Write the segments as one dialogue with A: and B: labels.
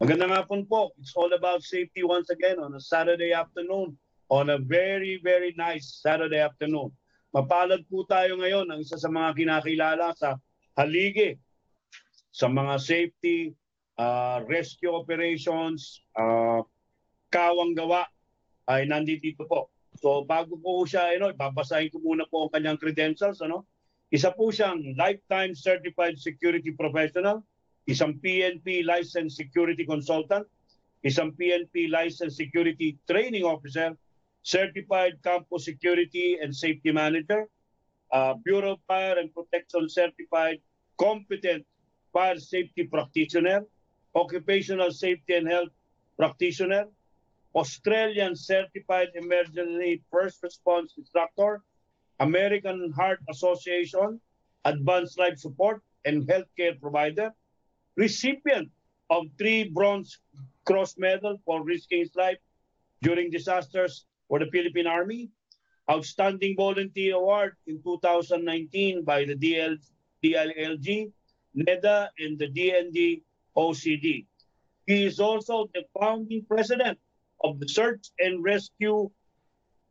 A: Magandang hapon po. It's all about safety once again on a Saturday afternoon. On a very, very nice Saturday afternoon. Mapalad po tayo ngayon ang isa sa mga kinakilala sa haligi sa mga safety, uh, rescue operations, uh, kawang gawa ay nandito po. So bago po siya, ano, babasahin ko muna po ang kanyang credentials. Ano? Isa po siyang lifetime certified security professional, isang PNP licensed security consultant, isang PNP licensed security training officer, certified campus security and safety manager, uh, Bureau of Fire and Protection certified competent fire safety practitioner, occupational safety and health practitioner, Australian certified emergency first response instructor, American Heart Association, advanced life support and healthcare provider, recipient of three Bronze Cross Medal for risking his life during disasters for the Philippine Army, Outstanding Volunteer Award in 2019 by the DL, DLLG, NEDA, and the DND OCD. He is also the founding president of the Search and Rescue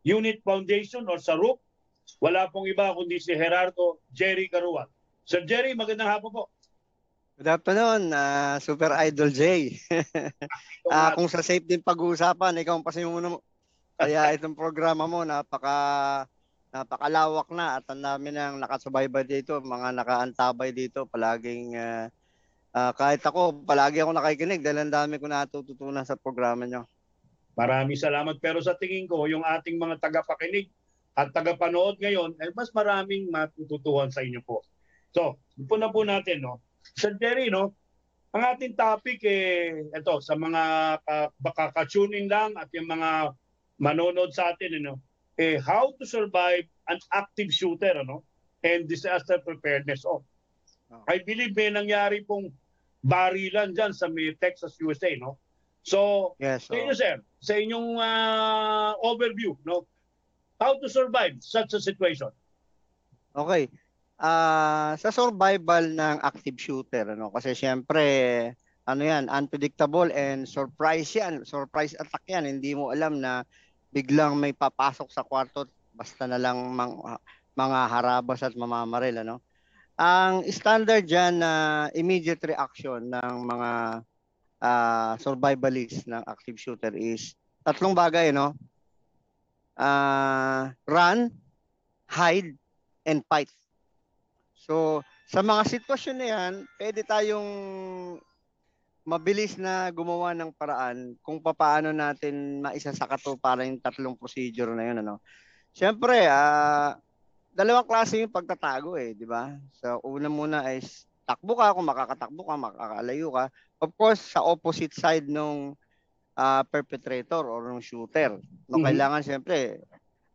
A: Unit Foundation or SARUP. Wala pong iba kundi si Gerardo Jerry Carual. Sir Jerry, magandang hapon po.
B: Good afternoon, uh, Super Idol J. uh, kung sa safe din pag-uusapan, ikaw ang pasimuno mo. Kaya itong programa mo, napaka napakalawak na at ang dami nang nakasubaybay dito, mga nakaantabay dito, palaging uh, uh, kahit ako, palagi ako nakikinig dahil ang dami ko natututunan sa programa nyo.
A: Maraming salamat. Pero sa tingin ko, yung ating mga tagapakinig at tagapanood ngayon, ay mas maraming matututuhan sa inyo po. So, po na po natin, no? Sir Jerry, no? Ang ating topic, eh, ito, sa mga uh, baka ka-tuning lang at yung mga manonood sa atin, ano, eh, how to survive an active shooter, ano? And disaster preparedness. Oh. oh. I believe may nangyari pong barilan dyan sa may Texas, USA, no? So, yes, so, sa inyo, sir, sa inyong uh, overview, no? How to survive such a situation?
B: Okay. Uh, sa survival ng active shooter, ano? Kasi siyempre, ano yan, unpredictable and surprise yan. Surprise attack yan. Hindi mo alam na biglang may papasok sa kwarto basta na lang mang, mga harabas at mamamaril, ano? Ang standard dyan na uh, immediate reaction ng mga uh, survivalist ng active shooter is tatlong bagay, no? Uh, run, hide, and fight. So, sa mga sitwasyon na yan, pwede tayong mabilis na gumawa ng paraan kung paano natin maisa sa para yung tatlong procedure na yun. Ano? Siyempre, uh, dalawang klase yung pagtatago eh, di ba? So, una muna is takbo ka, kung makakatakbo ka, makakalayo ka. Of course, sa opposite side nung uh, perpetrator or nung shooter. No, mm-hmm. kailangan siyempre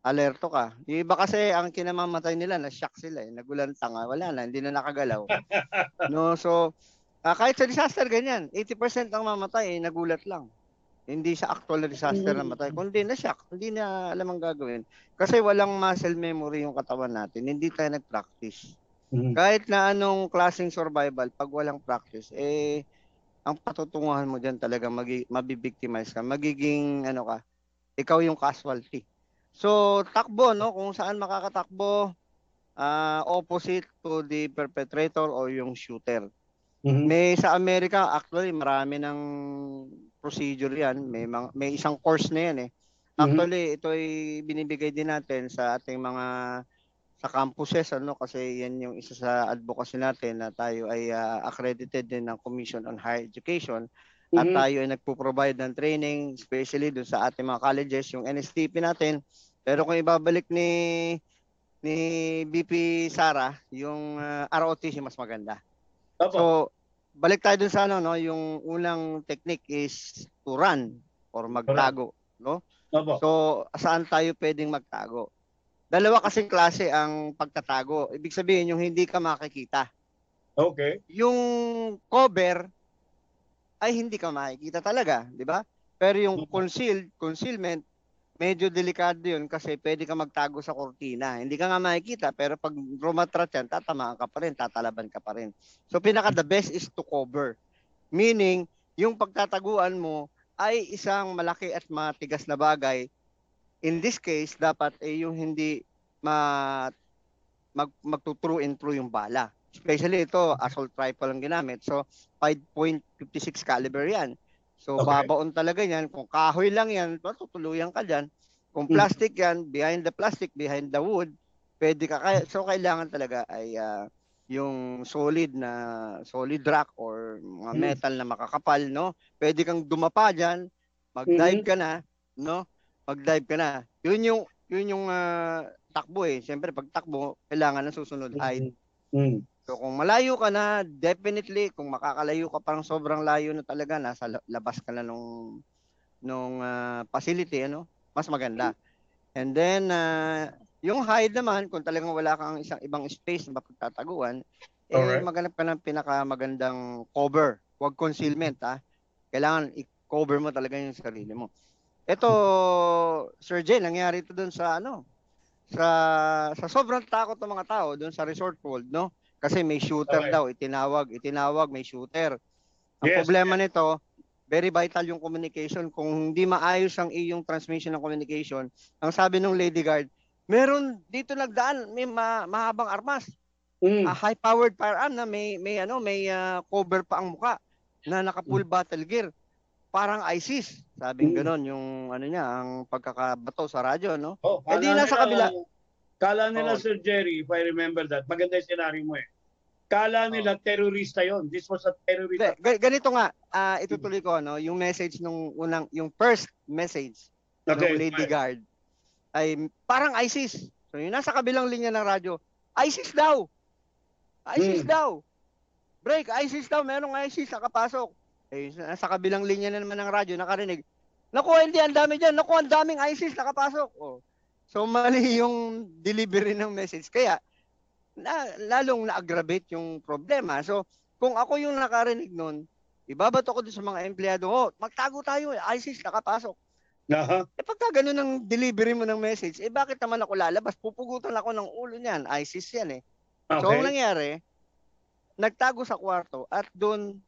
B: alerto ka. Yung iba kasi ang kinamamatay nila na shock sila eh, nagulantang, wala na, hindi na nakagalaw. no, so uh, kahit sa disaster ganyan, 80% ang mamatay eh, nagulat lang. Hindi sa actual na disaster na matay, kundi na shock, hindi na alam ang gagawin. Kasi walang muscle memory yung katawan natin, hindi tayo nag-practice. Mm-hmm. Kahit na anong klaseng survival, pag walang practice, eh, ang patutunguhan mo diyan talaga magi, mabibictimize ka. Magiging, ano ka, ikaw yung casualty. So, takbo, no? Kung saan makakatakbo, uh, opposite to the perpetrator or yung shooter. Mm-hmm. May sa Amerika, actually, marami ng procedure yan. May, may isang course na yan eh. Mm-hmm. Actually, mm-hmm. ito ay binibigay din natin sa ating mga sa campuses ano kasi yan yung isa sa advocacy natin na tayo ay uh, accredited din ng Commission on Higher Education mm-hmm. at tayo ay nagpo-provide ng training especially dun sa ating mga colleges yung NSTP natin pero kung ibabalik ni ni BP Sara yung uh, ah, ROTC mas maganda Opo. so balik tayo dun sa ano no yung unang technique is to run or magtago no Opo. so saan tayo pwedeng magtago Dalawa kasing klase ang pagtatago. Ibig sabihin yung hindi ka makikita.
A: Okay.
B: Yung cover ay hindi ka makikita talaga, di ba? Pero yung concealed, concealment, medyo delikado yun kasi pwede ka magtago sa kortina. Hindi ka nga makikita pero pag rumatrat yan, tatamaan ka pa rin, tatalaban ka pa rin. So pinaka the best is to cover. Meaning, yung pagtataguan mo ay isang malaki at matigas na bagay. In this case, dapat eh, yung hindi ma mag, magto-true and true yung bala. Especially ito, assault rifle ang ginamit. So, 5.56 caliber yan. So,
A: Okay.
B: babaon talaga yan. Kung kahoy lang yan, tutuluyan ka dyan. Kung
A: Mm.
B: plastic yan, behind the plastic, behind the wood, pwede ka. Kaya, so, kailangan talaga ay ah, yung solid na solid rock or mga
A: Mm.
B: metal na makakapal, no? Pwede kang dumapa dyan, mag-dive
A: Mhm.
B: ka na, no? Mag-dive ka na. Yun yung, yun yung ah, takbo eh. Siyempre, pag takbo, kailangan ng susunod height.
A: Mm.
B: So kung malayo ka na, definitely kung makakalayo ka parang sobrang layo na talaga nasa la- labas ka na nung nung ah, facility ano, mas maganda. And then ah, yung hide naman kung talagang wala kang isang ibang space na mapagtataguan, eh
A: Alright.
B: maghanap ka ng pinakamagandang cover. Huwag concealment ha. Kailangan i-cover mo talaga yung sarili mo. Ito, Sir Jay, nangyari ito doon sa ano, sa sa sobrang takot ng mga tao doon sa Resort World, no? Kasi may shooter
A: Okay.
B: daw, itinawag, itinawag, may shooter. Ang
A: Yes,
B: problema nito, very vital yung communication. Kung hindi maayos ang iyong transmission ng communication, ang sabi ng Lady Guard, meron dito nagdaan, may ma- mahabang armas,
A: Mm.
B: a high-powered firearm na may may ano, may ah, cover pa ang muka na naka-full battle gear. Parang ISIS. Sabing
A: Mm.
B: ganon yung ano niya, ang pagkakabato sa radyo, no?
A: Oh,
B: Eh, di nasa
A: nila-
B: kabila.
A: Kala nila,
B: Oo.
A: Sir Jerry, if I remember that, maganda yung scenario mo eh. Kala nila terorista yon. This was a terrorist.
B: Ga- ganito nga, ah, itutuloy ko no, yung message nung unang yung first message
A: Okay.
B: ng Lady Guard ay parang ISIS. So yung nasa kabilang linya ng radyo, ISIS daw. ISIS
A: Hmm.
B: daw. Break, ISIS daw, merong ISIS nakapasok. Eh nasa kabilang linya na naman ng radyo nakarinig. Naku, hindi ang dami diyan. Naku, ang daming ISIS nakapasok. Oh. So mali yung delivery ng message. Kaya na, lalong na-aggravate yung problema. So kung ako yung nakarinig nun, ibabato ko dun sa mga empleyado, oh, magtago tayo, eh, ISIS nakapasok.
A: Aha.
B: Eh pagka ganun ang delivery mo ng message, eh bakit naman ako lalabas? Pupugutan ako ng ulo niyan. ISIS yan eh. So ang
A: Okay.
B: nangyari, nagtago sa kwarto at doon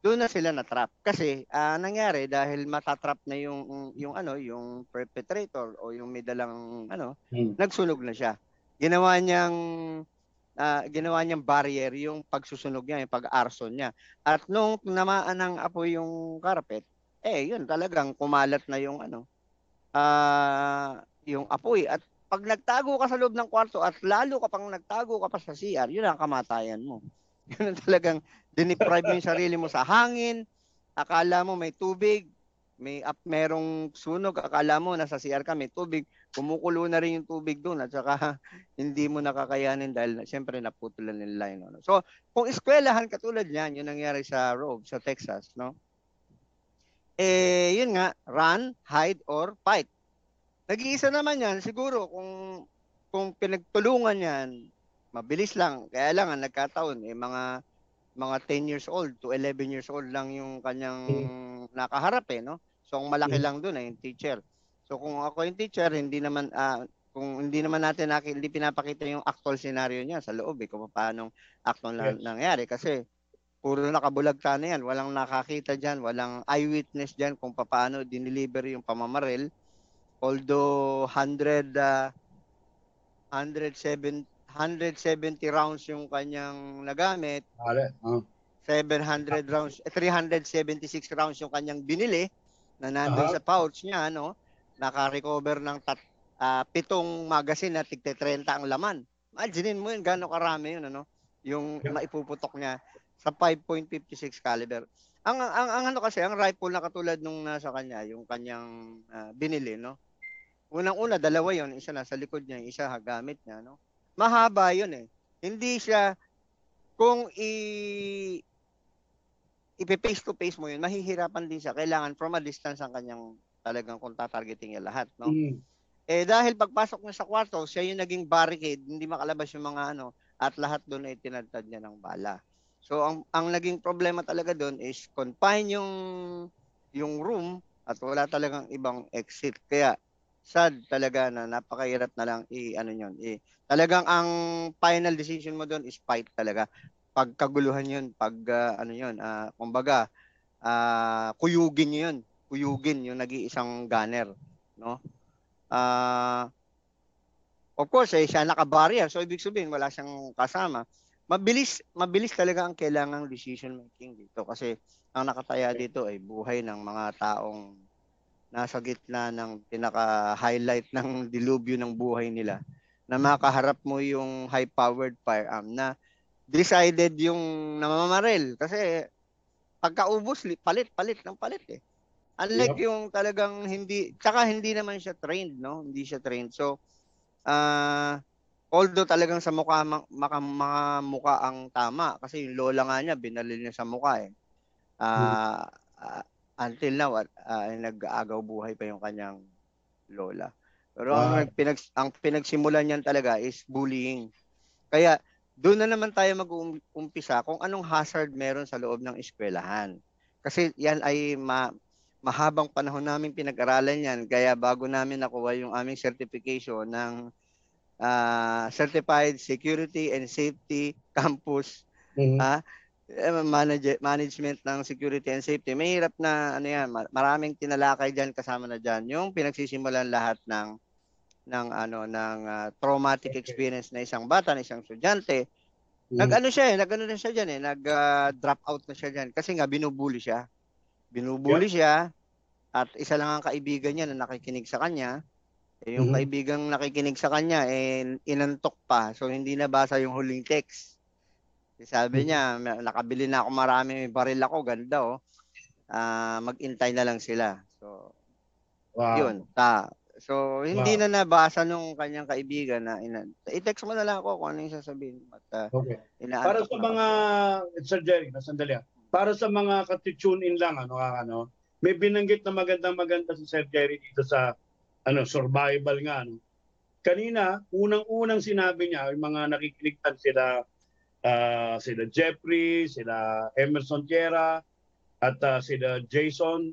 B: doon na sila na-trap. Kasi ah, nangyari dahil matatrap na yung yung ano, yung perpetrator o yung may dalang ano,
A: Hmm.
B: nagsunog na siya. Ginawa niyang ah, ginawa niyang barrier yung pagsusunog niya, yung pag-arson niya. At nung namaan ng apoy yung carpet, eh yun talagang kumalat na yung ano, ah yung apoy at pag nagtago ka sa loob ng kwarto at lalo ka pang nagtago ka pa sa CR, yun ang kamatayan mo. Ang talagang diniprive mo yung sarili mo sa hangin, akala mo may tubig, may up, merong sunog, akala mo nasa CR ka, may tubig, kumukulo na rin yung tubig doon at saka hindi mo nakakayanin dahil siyempre naputulan yung ano. So, kung eskwelahan katulad niyan, yun nangyari sa Rove, sa Texas, no? Eh, yun nga, run, hide, or fight. Nag-iisa naman yan, siguro kung kung pinagtulungan yan, mabilis lang. Kaya lang, ang nagkataon, eh, mga mga 10 years old to 11 years old lang yung kanyang nakaharap eh, no? So, ang malaki
A: Mm.
B: lang doon ay yung teacher. So, kung ako yung teacher, hindi naman, ah, kung hindi naman natin naki, hindi pinapakita yung actual scenario niya sa loob eh, kung paano actual na,
A: Yes.
B: nangyari. Kasi, puro nakabulagta na yan. Walang nakakita dyan, walang eyewitness dyan kung paano dineliver yung pamamaril. Although 100 ah, 107 170 rounds yung kanyang nagamit,
A: Ale. Ah.
B: 700 rounds, eh, 376 rounds yung kanyang binili na nandun
A: Aha.
B: sa pouch niya, no? Naka-recover ng tat, ah, pitong magazine na tigte 30 ang laman. Imaginin mo yun, gano'ng karami yun, ano? Yung
A: Yeah.
B: maipuputok niya sa 5.56 caliber. Ang, ang, ang ano kasi, ang rifle na katulad nung nasa kanya, yung kanyang ah, binili, no? Unang-una, dalawa yon isa nasa likod niya, isa gamit niya, no? Mahaba yun eh. Hindi siya, kung i ipe-face to face mo yun, mahihirapan din siya. Kailangan from a distance ang kanyang talagang kung tatargeting niya lahat, no?
A: Mm.
B: Eh dahil pagpasok niya sa kwarto, siya yung naging barricade, hindi makalabas yung mga ano, at lahat doon ay tinadtad niya ng bala. So ang ang naging problema talaga doon is confine yung yung room at wala talagang ibang exit. Kaya sad talaga na napakahirap na lang i ano yun. Eh, talagang ang final decision mo doon is fight talaga. Pagkaguluhan yun, pag ah, ano yun, ah, kumbaga ah kuyugin yun. Kuyugin yung nag-iisang gunner, no? Ah Of course, eh, siya naka-barrier. So, ibig sabihin, wala siyang kasama. Mabilis, mabilis talaga ang kailangang decision making dito. Kasi, ang nakataya dito ay buhay ng mga taong nasa gitna ng pinaka-highlight ng dilubyo ng buhay nila na makaharap mo yung high-powered firearm na decided yung namamaril. Kasi, pagkaubos, palit, palit ng palit eh. Unlike yep. yung talagang hindi, tsaka hindi naman siya trained, no? Hindi siya trained. So, uh, although talagang sa mukha maka, mga mukha ang tama kasi yung lola nga niya binalil niya sa mukha eh. Uh, uh, until now uh, nag-aagaw buhay pa yung kanyang lola. Pero wow. ang pinag ang pinagsimulan niyan talaga is bullying. Kaya doon na naman tayo mag-umpisa kung anong hazard meron sa loob ng eskwelahan. Kasi yan ay ma mahabang panahon namin pinag-aralan yan. Kaya bago namin nakuha yung aming certification ng uh, Certified Security and Safety Campus, mm-hmm. uh, manage, management ng security and safety. Mahirap na ano yan, maraming tinalakay diyan kasama na diyan. Yung pinagsisimulan lahat ng ng ano ng uh, traumatic experience na isang bata, na isang estudyante. Mm-hmm. Nag-ano siya eh, nag-ano na siya diyan eh, nag-drop uh, out na siya diyan kasi nga binubuli siya. Binubuli yep. siya at isa lang ang kaibigan niya na nakikinig sa kanya. Eh, yung mm-hmm. kaibigang nakikinig sa kanya, eh, inantok pa. So, hindi nabasa yung huling text. Eh, sabi niya, nakabili na ako marami, baril ako, ganda oh. Uh, mag-intay na lang sila. So, wow. yun. Ta. So, hindi wow. na nabasa nung kanyang kaibigan na ina- i-text mo na lang ako kung ano yung sasabihin. At, uh, okay.
A: Para sa mga, Sir Jerry, nasandali para sa mga katitune in lang, ano, ano, may binanggit na magandang maganda si Sir Jerry dito sa ano survival nga ano. Kanina, unang-unang sinabi niya, yung mga nakikinig sila uh, sila Jeffrey, sila Emerson Tierra, at uh, sila Jason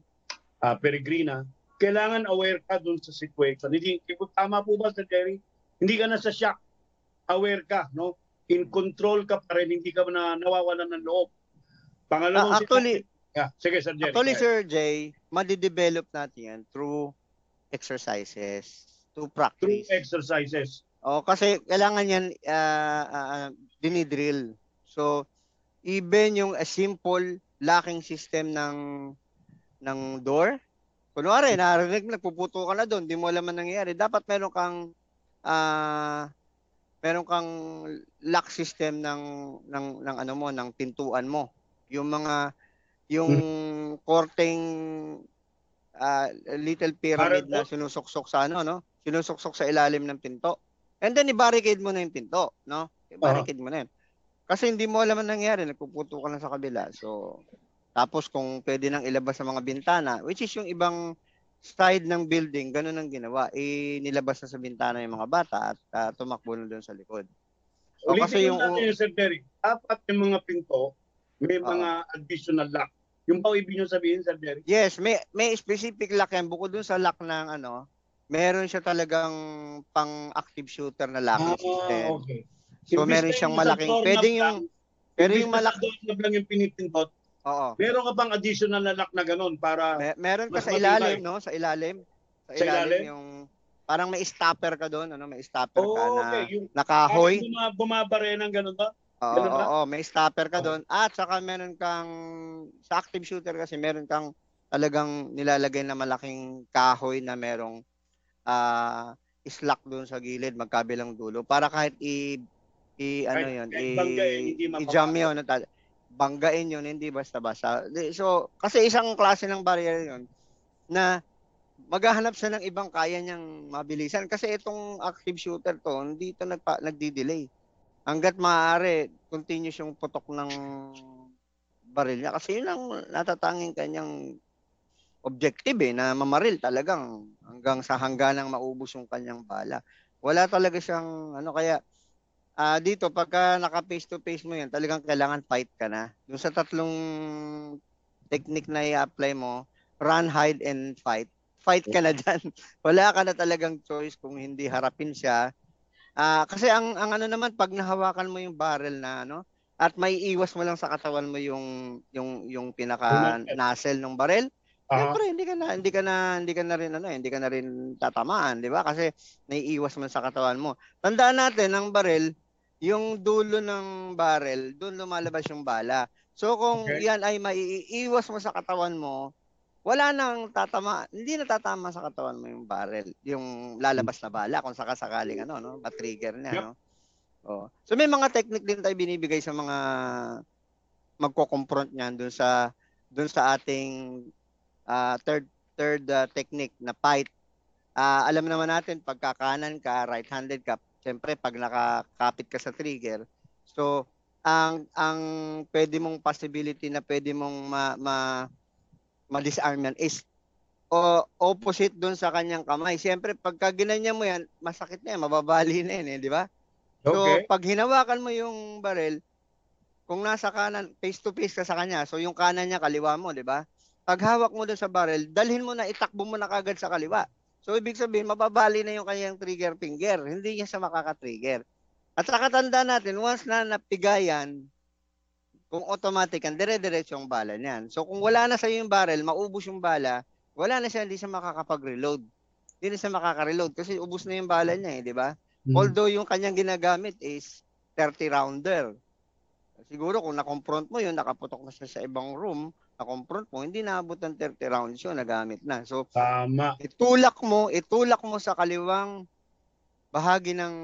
A: uh, Peregrina, kailangan aware ka dun sa situation. Hindi, tama po ba Sir Jerry? Hindi ka na sa shock. Aware ka, no? In control ka pa rin, hindi ka na nawawalan ng loob.
B: Pangalawang uh, actually,
A: sinabi, yeah, sige Sir Jerry.
B: Actually Sir Jay, madidevelop natin yan through exercises, through practice.
A: Through exercises.
B: Oh, kasi kailangan yan uh, uh, dinidrill. So, even yung a simple locking system ng ng door, kunwari, narinig, nagpuputo ka na doon, di mo alam ang nangyayari. Dapat meron kang uh, meron kang lock system ng ng ng ano mo, ng pintuan mo yung mga yung hmm. korteng uh, little pyramid na sinusuksok sa ano no sinusuksok sa ilalim ng pinto and then i-barricade mo na yung pinto no i-barricade uh-huh. mo na yun kasi hindi mo alam ang nangyari nagpuputo ka na sa kabila so tapos kung pwede nang ilabas sa mga bintana which is yung ibang side ng building ganun ang ginawa eh nilabas na sa bintana yung mga bata at uh, tumakbo na doon sa likod
A: so, kasi yung natin yung Sir Derek, apat yung mga pinto may mga uh, additional lock. Yung pa ibig nyo sabihin, Sir Jerry?
B: Yes, may may specific lock yan. Bukod dun sa lock ng ano, meron siya talagang pang-active shooter na locking ah, system. Okay. So Ibig meron siyang malaking, pwedeng yung, pero yung malaki.
A: Yung lang yung pinipindot, Oo. Meron ka bang additional na lock na ganun para
B: May, meron ka sa ilalim, no? Sa ilalim. Sa, sa ilalim, ilalim yung parang may stopper ka doon, ano? May stopper oh, ka na okay. yung, nakahoy.
A: Bumabare ng ganun ba?
B: Oo, oo, oo, may stopper ka doon. At saka meron kang, sa active shooter kasi meron kang talagang nilalagay na malaking kahoy na merong uh, slack doon sa gilid, magkabilang dulo. Para kahit i, i ano yun, i, i jam yun, banggain yun, hindi basta-basta. So, kasi isang klase ng barrier yun na maghahanap siya ng ibang kaya niyang mabilisan. Kasi itong active shooter to, hindi ito nagpa, nagdi-delay hanggat maaari, continuous yung putok ng baril niya. Kasi yun ang natatanging kanyang objective eh, na mamaril talagang hanggang sa hangganang maubos yung kanyang bala. Wala talaga siyang, ano kaya, uh, dito pagka naka face to face mo yan, talagang kailangan fight ka na. Doon sa tatlong technique na i-apply mo, run, hide, and fight, fight ka na dyan. Wala ka na talagang choice kung hindi harapin siya, Ah, uh, kasi ang ang ano naman pag nahawakan mo yung barrel na ano, at may iwas mo lang sa katawan mo yung yung yung pinaka nozzle ng barrel,
A: Aha.
B: Siyempre, hindi ka na hindi ka na hindi ka na rin ano, hindi ka na rin tatamaan, 'di ba? Kasi naiiwas man sa katawan mo. Tandaan natin ang barrel, yung dulo ng barrel, doon lumalabas yung bala. So kung
A: Okay.
B: yan ay maiiwas mo sa katawan mo, wala nang tatama, hindi na tatama sa katawan mo yung barrel, yung lalabas na bala kung sakasakaling ano, no, ma-trigger niya,
A: Yep.
B: no. Oh. So may mga technique din tayo binibigay sa mga magko-confront niyan doon sa doon sa ating ah, third third ah, technique na fight. Ah, alam naman natin pagka kanan ka, right-handed ka, syempre pag nakakapit ka sa trigger. So ang ang pwede mong possibility na pwede mong ma, ma ma-disarm yan is o opposite doon sa kanyang kamay. Siyempre, pagka ginanyan mo yan, masakit na yan, mababali na yan, eh, di ba? So,
A: Okay.
B: pag hinawakan mo yung barrel, kung nasa kanan, face to face ka sa kanya, so yung kanan niya, kaliwa mo, di ba? Pag hawak mo doon sa barrel, dalhin mo na, itakbo mo na kagad sa kaliwa. So, ibig sabihin, mababali na yung kanyang trigger finger. Hindi niya siya makaka-trigger. At saka tanda natin, once na napigayan, kung automatic yan, dire-diretso yung bala niyan. So, kung wala na sa yung barrel, maubos yung bala, wala na siya, hindi siya makakapag-reload. Hindi na siya makaka-reload kasi ubos na yung bala niya, eh, di ba?
A: Mm.
B: Although yung kanyang ginagamit is 30 rounder. Siguro kung na-confront mo yun, nakaputok na siya sa ibang room, na-confront mo, hindi naabot ng 30 rounds yun, nagamit na. So,
A: Tama.
B: itulak mo, itulak mo sa kaliwang bahagi ng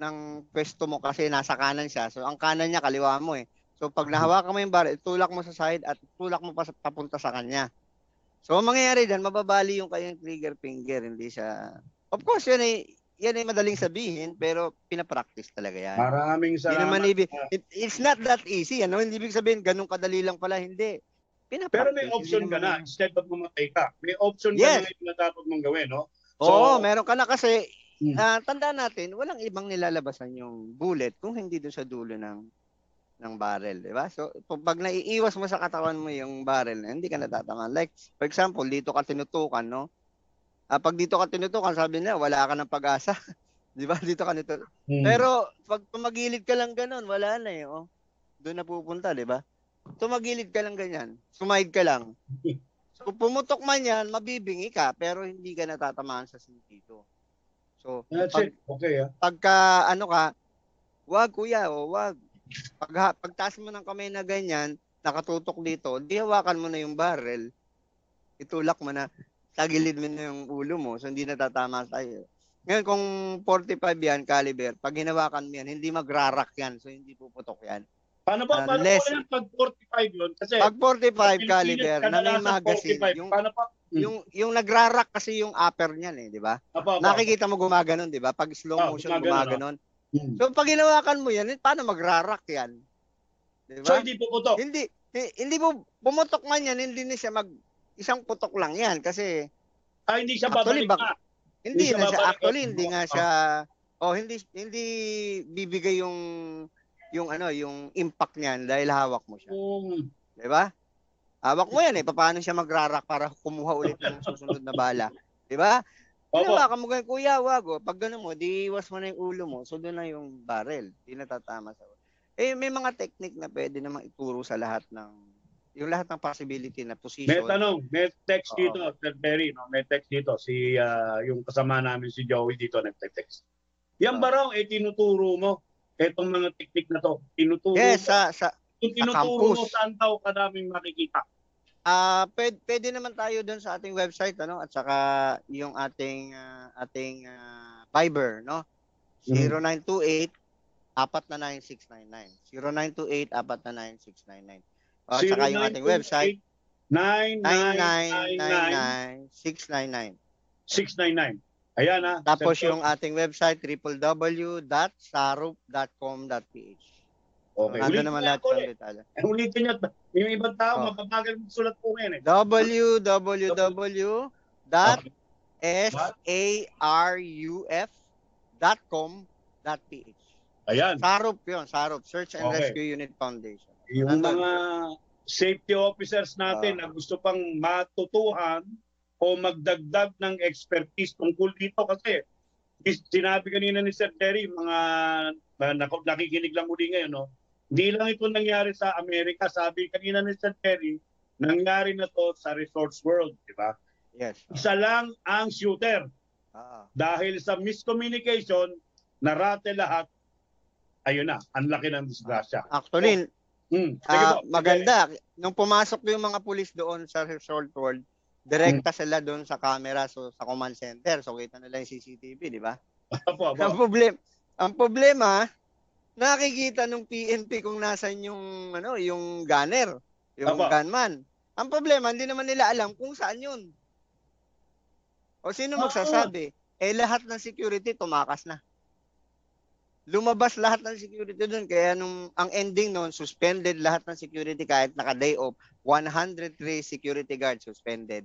B: ng pwesto mo kasi nasa kanan siya. So, ang kanan niya, kaliwa mo eh. So, pag nahawakan mo yung barrel, itulak mo sa side at itulak mo pa sa, papunta sa kanya. So, ang mangyayari dyan, mababali yung kanyang trigger finger. Hindi siya... Of course, yan ay, yan ay madaling sabihin, pero pinapractice talaga yan.
A: Maraming
B: Hindi
A: salamat.
B: naman ibig, it, it's not that easy. Ano? Hindi ibig sabihin, ganun kadali lang pala. Hindi. Pinapractice.
A: Pero may option ka na instead of mamatay ka. May option
B: Yes.
A: ka na na dapat mong gawin, no?
B: Oo, meron ka na kasi
A: Hmm.
B: ah, tandaan natin, walang ibang nilalabasan yung bullet kung hindi doon sa dulo ng ng barrel, di ba? So, pag naiiwas mo sa katawan mo yung barrel, hindi ka natatamaan. Like, for example, dito ka tinutukan, no? Ah, pag dito ka tinutukan, sabi niya, wala ka ng pag-asa. di ba? Dito ka nito.
A: Hmm.
B: Pero, pag tumagilid ka lang ganun, wala na eh, oh. Doon na pupunta, di ba? Tumagilid ka lang ganyan. Sumide ka lang. So, pumutok man yan, mabibingi ka, pero hindi ka natatamaan sa sentido. So,
A: That's
B: pag,
A: it. Okay, ah.
B: pagka ano ka, wag kuya, o wag. Pag, pagtaas mo ng kamay na ganyan, nakatutok dito, di hawakan mo na yung barrel, itulak mo na, tagilid mo na yung ulo mo, so hindi natatama sa'yo. Ngayon, kung 45 yan, caliber, pag hinawakan mo yan, hindi magrarak yan, so hindi puputok yan.
A: Paano ba? Paano
B: Unless-
A: ba yan pag 45 yun? Kasi
B: Pag 45
A: Pilipinas,
B: caliber, na may magazine,
A: 45.
B: yung,
A: Paano pa? Hmm.
B: yung, yung nagrarak kasi yung upper niyan eh, di ba? Nakikita mo gumaganon, di ba? Pag slow
A: Ah,
B: motion,
A: gumaganon,
B: gumaganon.
A: Hmm.
B: So pag hinawakan mo yan, paano magrarak yan? Di
A: So
B: ba?
A: hindi puputok.
B: hindi, hi- hindi mo, pumutok man yan, hindi na siya mag, isang putok lang yan kasi
A: Ah, hindi siya
B: Actually,
A: babalik
B: bak-
A: na.
B: hindi
A: siya
B: na siya, actually, hindi nga
A: Ah.
B: siya, oh, hindi, hindi bibigay yung, yung ano, yung impact niyan dahil hawak mo siya.
A: Hmm.
B: Di ba? Hawak mo yan eh, paano siya magrarak para kumuha ulit ng susunod na bala. Di ba? Hinawakan mo ganyan, kuya, wag oh. Pag gano'n mo, di iwas mo na yung ulo mo, so doon na yung barrel. Di natatama sa Eh, may mga technique na pwede namang ituro sa lahat ng, yung lahat ng possibility na position.
A: May tanong, may text
B: Oo.
A: dito, Sir Terry, no? may text dito, si ah, yung kasama namin si Joey dito nagte-text. Yan ba raw, eh, tinuturo mo, etong mga technique na to, tinuturo
B: Yes, sa, sa,
A: kung tinuturo mo,
B: campus.
A: saan daw kadaming makikita?
B: ah pwede, pwede naman tayo doon sa ating website, ano, at saka yung ating, ah, ating ah, Viber, no?
A: Mhm.
B: 0928 apat na 9699. 0928 apat na 9699. O, at saka yung ating website,
A: 9999
B: 999 699.
A: 699. Ayan ha.
B: Tapos
A: Sir
B: yung ating website www.sarup.com.ph.
A: Okay.
B: Nandun naman lahat ng detalye.
A: Ulitin niyo. Yung ibang tao,
B: Oh.
A: mapapagal sulat po ngayon eh.
B: www.saruf.com.ph.
A: Ayan.
B: Sarup yun, Sarup. Search and
A: Okay.
B: Rescue Unit Foundation.
A: Yung
B: Nandun.
A: mga safety officers natin
B: Ah.
A: na gusto pang matutuhan o magdagdag ng expertise tungkol dito kasi sinabi kanina ni Sir Terry, mga nak- nakikinig lang uli ngayon, no? Hindi lang ito nangyari sa Amerika. Sabi kanina ni Sir Terry, nangyari na to sa Resorts World, di ba?
B: Yes.
A: Isa lang ang shooter.
B: Oo.
A: Dahil sa miscommunication, narate lahat. Ayun na, ang laki ng disgrasya.
B: Actually,
A: Hmm. Sige
B: ah,
A: po.
B: maganda. Nung pumasok yung mga pulis doon sa Resort World, direkta sila doon sa camera, so sa command center. So kita nila yung CCTV, di ba? Ang problem, ang problema, nakikita nung PNP kung nasan yung ano, yung gunner, yung
A: Apo.
B: gunman. Ang problema, hindi naman nila alam kung saan yun. O sino
A: Oo.
B: magsasabi? Eh lahat ng security tumakas na. Lumabas lahat ng security doon kaya nung ang ending noon suspended lahat ng security kahit naka-day off 103 security guards suspended.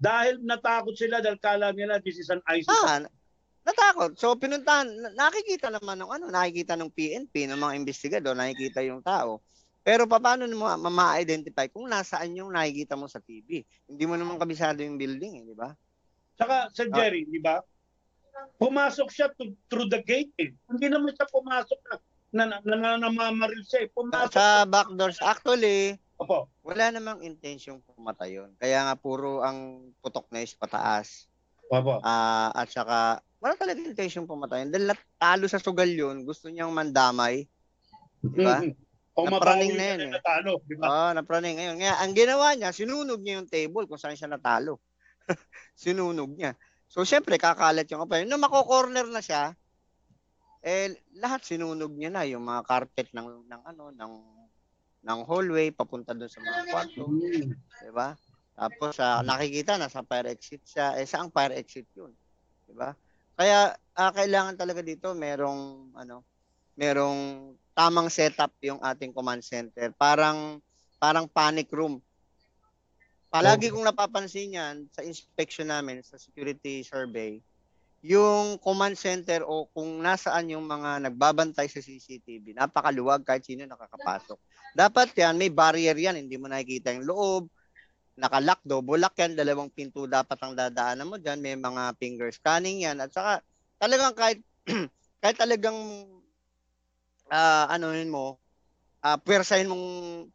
A: Dahil natakot sila dahil kala nila this is an ISIS.
B: Ah, natakot. So pinuntahan, na- nakikita naman ng ano, nakikita ng PNP, ng mga investigador, nakikita yung tao. Pero paano mo ma- ma-identify kung nasaan yung nakikita mo sa TV? Hindi mo naman kabisado yung building, eh, di ba?
A: Saka Sir
B: Ah.
A: Jerry, di ba? Pumasok siya to- through the gate eh. Hindi naman siya pumasok na na, na, na, na namamaril siya eh. Pumasok.
B: Sa back doors, actually,
A: Opo.
B: wala namang intensyong pumatay yun. Kaya nga puro ang putok na is pataas.
A: Opo.
B: Ah, at saka, wala talaga intensyong pumatay. Dahil talo sa sugal yun, gusto niyang mandamay. Di ba?
A: Mhm. O
B: Napraning
A: mabawi
B: na
A: na
B: eh.
A: natalo, di ba?
B: Oo, napraning ngayon. Ngayon, ang ginawa niya, sinunog niya yung table kung saan siya natalo. sinunog niya. So, syempre, kakalat yung kapay. Nung mako-corner na siya, eh, lahat sinunog niya na. Yung mga carpet ng, ng ano, ng, ng hallway, papunta doon sa mga kwarto.
A: Mm.
B: Di ba? Tapos, ah, nakikita, nasa fire exit siya. Eh, saang fire exit yun? Di ba? Kaya, ah, kailangan talaga dito, merong, ano, merong tamang setup yung ating command center. Parang, parang panic room. Palagi kong napapansin yan sa inspection namin, sa security survey, yung command center o kung nasaan yung mga nagbabantay sa CCTV, napakaluwag kahit sino nakakapasok. Dapat yan, may barrier yan, hindi mo nakikita yung loob, nakalock, double lock yan, dalawang pinto dapat ang dadaanan mo dyan, may mga finger scanning yan, at saka talagang kahit, kahit talagang ah ano yun mo, ah pwersahin mong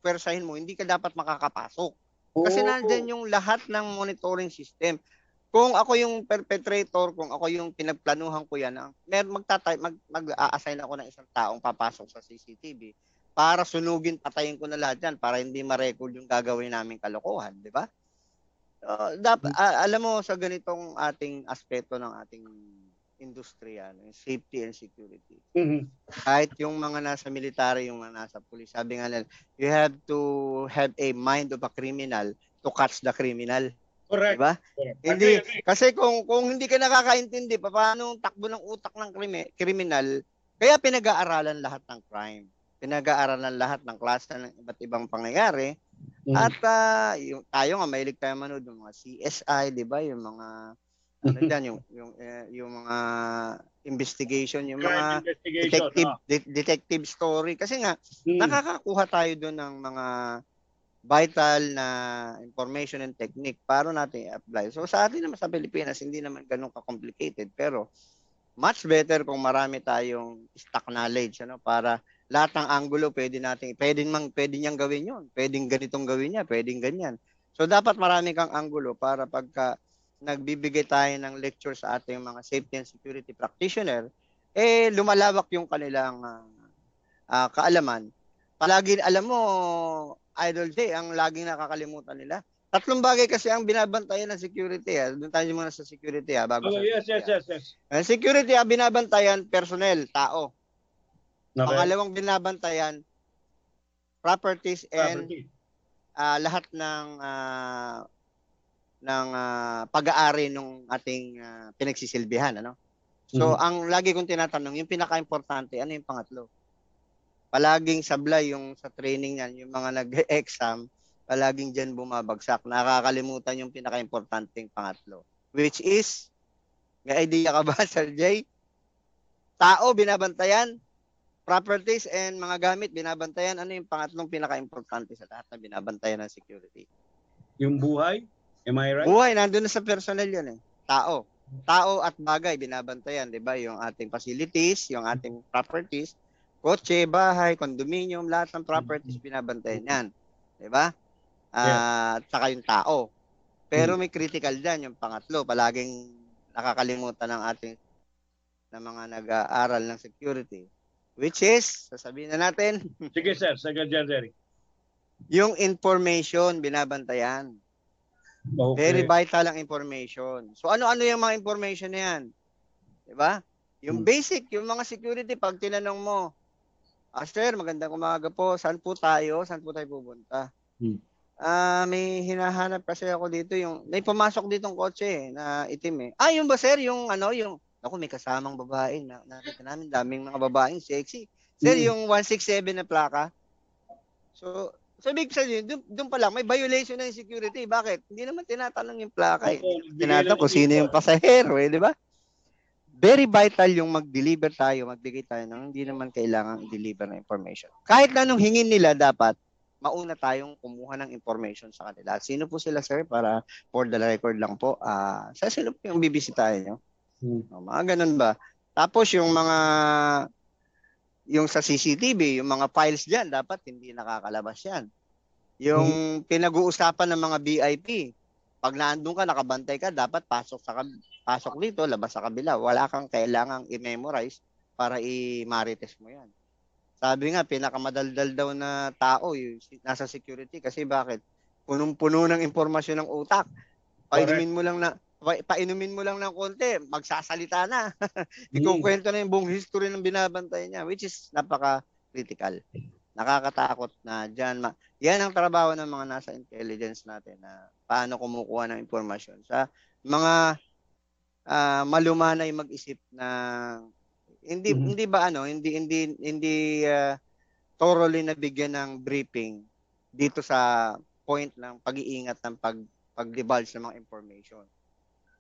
B: pwersahin mo, hindi ka dapat makakapasok. Kasi
A: Oo.
B: nandyan yung lahat ng monitoring system. Kung ako yung perpetrator, kung ako yung pinagplanuhan ko yan, ang- mer magtatay mag mag-a-assign ako ng isang taong papasok sa CCTV para sunugin, patayin ko na lahat yan para hindi ma-record yung gagawin naming kalokohan, di ba? Uh, dap- a- alam mo sa ganitong ating aspeto ng ating industriya, yung safety and security
A: Mhm.
B: kahit yung mga nasa military, yung mga nasa police, sabi nga nila, you have to have a mind of a criminal to catch the criminal.
A: Correct.
B: Diba?
A: Correct.
B: Hindi, kasi kung kung hindi ka nakakaintindi pa paano ang takbo ng utak ng krimi, kriminal, kaya pinag-aaralan lahat ng crime. Pinag-aaralan lahat ng klase ng iba't ibang pangyayari.
A: Mhm.
B: At ah, yung, tayo nga, mahilig tayo manood ng mga CSI, di ba? Yung mga, ano dyan, yung, yung, eh, yung mga investigation, yung mga
A: investigation.
B: detective
A: ah.
B: de- detective story kasi nga
A: Mm.
B: nakakakuha tayo doon ng mga vital na information and technique para natin i-apply. So sa atin naman sa Pilipinas hindi naman ganun ka-complicated pero much better kung marami tayong stock knowledge ano para lahat ng angulo pwede nating pwedeng mang pwede niyang gawin 'yon. Pwedeng ganitong gawin niya, pwedeng ganyan. So dapat marami kang angulo para pagka nagbibigay tayo ng lecture sa ating mga safety and security practitioner, eh lumalawak yung kanilang ah, ah, kaalaman. Palagi alam mo, Idol J, ang laging nakakalimutan nila. Tatlong bagay kasi ang binabantayan ng security. Ah. Doon tayo muna sa security ah, bago
A: Oh,
B: sa
A: yes, yes, yes, yes.
B: Ang security ah, binabantayan personnel, tao.
A: Okay.
B: Pangalawang binabantayan properties and
A: Property.
B: ah, lahat ng ah, ng ah, pag-aari ng ating ah, pinagsisilbihan ano. So
A: Mhm.
B: ang lagi kong tinatanong, yung pinaka-importante, ano yung pangatlo? Palaging sablay yung sa training niyan, yung mga nag-exam, palaging diyan bumabagsak. Nakakalimutan yung pinaka-importanteng pangatlo. Which is, may idea ka ba, Sir Jay? Tao, binabantayan. Properties and mga gamit, binabantayan. Ano yung pangatlong pinaka-importante sa lahat na binabantayan ng security?
A: Yung buhay? Am I right?
B: Buhay, nandun na sa personnel yun eh. Tao. Tao at bagay, binabantayan, di ba? Yung ating facilities, yung ating properties, kotse, bahay, condominium, lahat ng properties binabantayan yan. 'Di ba? Ah, at saka yung tao. Pero may critical diyan yung pangatlo, palaging nakakalimutan ng ating ng mga nag-aaral ng security which is sasabihin na natin
A: Sige sir, Secretary Jerry.
B: yung information binabantayan.
A: Okay.
B: Very vital ang information. So ano-ano yung mga information na yan? ba? Yung
A: Hmm.
B: basic, yung mga security pag tinanong mo, Ah, sir, magandang umaga po. Saan po tayo? Saan po tayo pupunta?
A: Hmm.
B: Ah, may hinahanap kasi ako dito yung may pumasok ditong kotse eh, na itim eh. Ah, yung ba sir, yung ano, yung ako may kasamang babae na nakita namin daming mga babaeng sexy. Sir,
A: Hmm.
B: yung 167 na plaka. So, so big sabihin, doon, doon pa lang may violation yung security. Bakit? Hindi naman tinatanong yung plaka eh. Tinatanong kung sino yung pasahero eh, di ba? Very vital yung mag-deliver tayo, magbigay tayo ng hindi naman kailangan i-deliver na information. Kahit na anong hingin nila, dapat mauna tayong kumuha ng information sa kanila. Sino po sila, sir? Para for the record lang po, ah sa sino po yung bibisitahin nyo?
A: Hmm.
B: O, mga ganun ba? Tapos yung mga yung sa CCTV, yung mga files diyan dapat hindi nakakalabas yan. Yung pinag-uusapan ng mga VIP, pag naandun ka, nakabantay ka, dapat pasok sa kab- pasok dito, labas sa kabila. Wala kang kailangang i-memorize para i-marites mo yan. Sabi nga, pinakamadaldal daw na tao yung nasa security kasi bakit? Punong-puno ng impormasyon ng utak. Painumin mo lang na pa- painumin mo lang ng konti, magsasalita na. Ikukwento na yung buong history ng binabantay niya, which is napaka-critical. Nakakatakot na dyan. Ma- yan ang trabaho ng mga nasa intelligence natin na paano kumukuha ng impormasyon sa mga ah, malumanay mag-isip na hindi
A: Mhm.
B: hindi ba ano hindi hindi hindi ah, thoroughly nabigyan ng briefing dito sa point ng pag-iingat ng pag pag-divulge ng mga information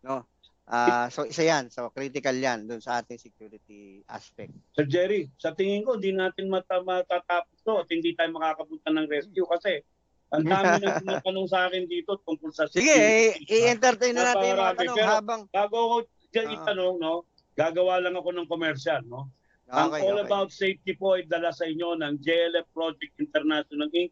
B: no Ah, so isa yan so critical yan doon sa ating security aspect
A: Sir Jerry, sa tingin ko, hindi natin mata matatapos to at hindi tayo makakapunta ng rescue kasi ang dami nang tinatanong sa akin dito tungkol sa
B: sige eh, i-entertain na natin yung mga tanong
A: pero-
B: habang
A: Bago ako dyan
B: Ah.
A: itanong, no, gagawa lang ako ng commercial, no? Ang
B: okay,
A: All
B: okay.
A: About Safety po ay dala sa inyo ng JLF Project International Inc.,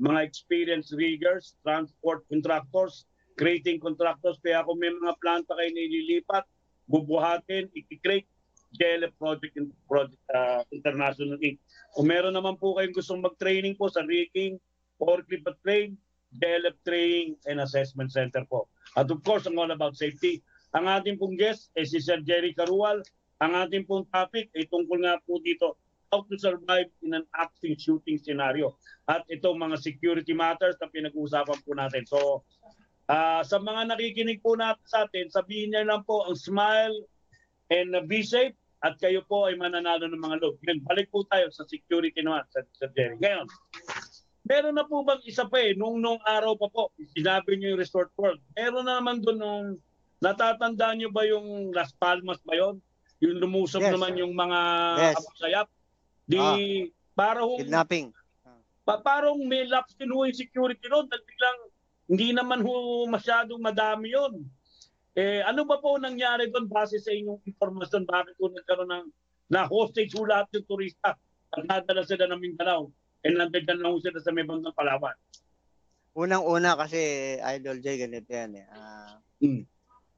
A: mga experienced riggers, transport contractors, creating contractors. Kaya kung may mga planta kayo nililipat, bubuhatin, i-create JLF Project, In- Project ah, International Inc. Kung meron naman po kayong gustong mag-training po sa rigging, forklift at crane, JLF Training and Assessment Center po. At of course, ang All About Safety. Ang ating pong guest ay si Sir Jerry Carual. Ang ating pong topic ay tungkol nga po dito how to survive in an acting shooting scenario. At itong mga security matters na pinag-uusapan po natin. So, ah, sa mga nakikinig po natin sa atin, sabihin niyo lang po ang smile and uh, be safe at kayo po ay mananalo ng mga loob. Ngayon, balik po tayo sa security naman, Sir, Sir Jerry. Ngayon, meron na po bang isa pa eh, nung, nung araw pa po, sinabi niyo yung Resort World. Meron na naman doon nung, natatandaan niyo ba yung Las Palmas ba yon? Yung lumusob
B: Yes.
A: naman yung mga
B: Yes.
A: abusayap. Di,
B: Ah.
A: para hong,
B: kidnapping
A: pa, parang may lapse din yung security road. Dahil biglang, hindi naman ho masyadong madami yon. Eh, ano ba po nangyari doon base sa inyong informasyon? Bakit po nagkaroon ng na hostage ho lahat yung turista at nadala sila ng Mindanao and nandiyan lang ho sila sa may bandang Palawan.
B: Unang-una kasi Idol J ganito yan eh. Ah,
A: Mm.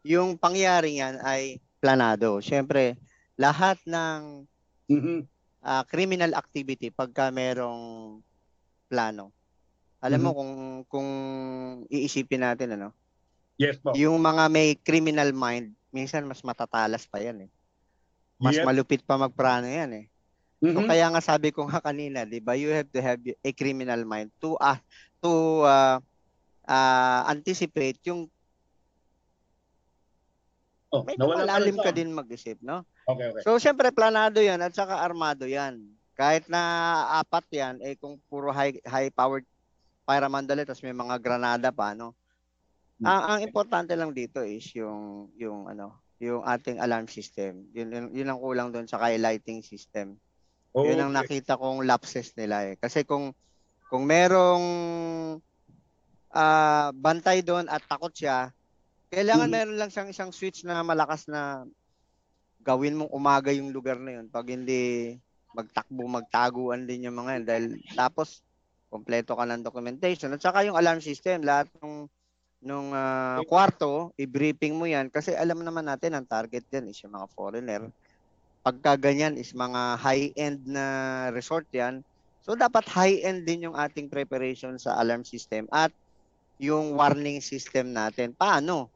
B: Yung pangyayari yan ay planado. Siyempre, lahat ng
A: Mhm.
B: ah, criminal activity pagka merong plano. Alam mo kung kung iisipin natin ano,
A: Yes po.
B: yung mga may criminal mind, minsan mas matatalas pa yan eh. Mas
A: Yep.
B: malupit pa magplano yan eh. So
A: Mhm.
B: kaya nga sabi ko nga kanina, 'di ba? You have to have a criminal mind to ah to ah, ah, anticipate yung
A: Oh, nawala
B: malalim ka din mag-isip, no?
A: Okay, okay.
B: So syempre planado 'yan at saka armado 'yan. Kahit na apat 'yan eh kung puro high high powered pyramandal tapos may mga granada pa, no? Ang, ang importante lang dito is yung yung ano, yung ating alarm system. Yun, yun, yun ang kulang doon sa lighting system. Yun ang
A: Okay.
B: nakita kong lapses nila eh. Kasi kung kung merong ah, bantay doon at takot siya, kailangan
A: Mhm.
B: meron lang siyang isang switch na malakas na gawin mong umaga yung lugar na yun. Pag hindi magtakbo, magtaguan din yung mga yan dahil tapos kompleto ka ng documentation at saka yung alarm system lahat ng nung ah, kwarto, i-briefing mo yan kasi alam naman natin ang target yan is yung mga foreigner. Pagka ganyan is mga high-end na resort yan. So dapat high-end din yung ating preparation sa alarm system at yung warning system natin. Paano?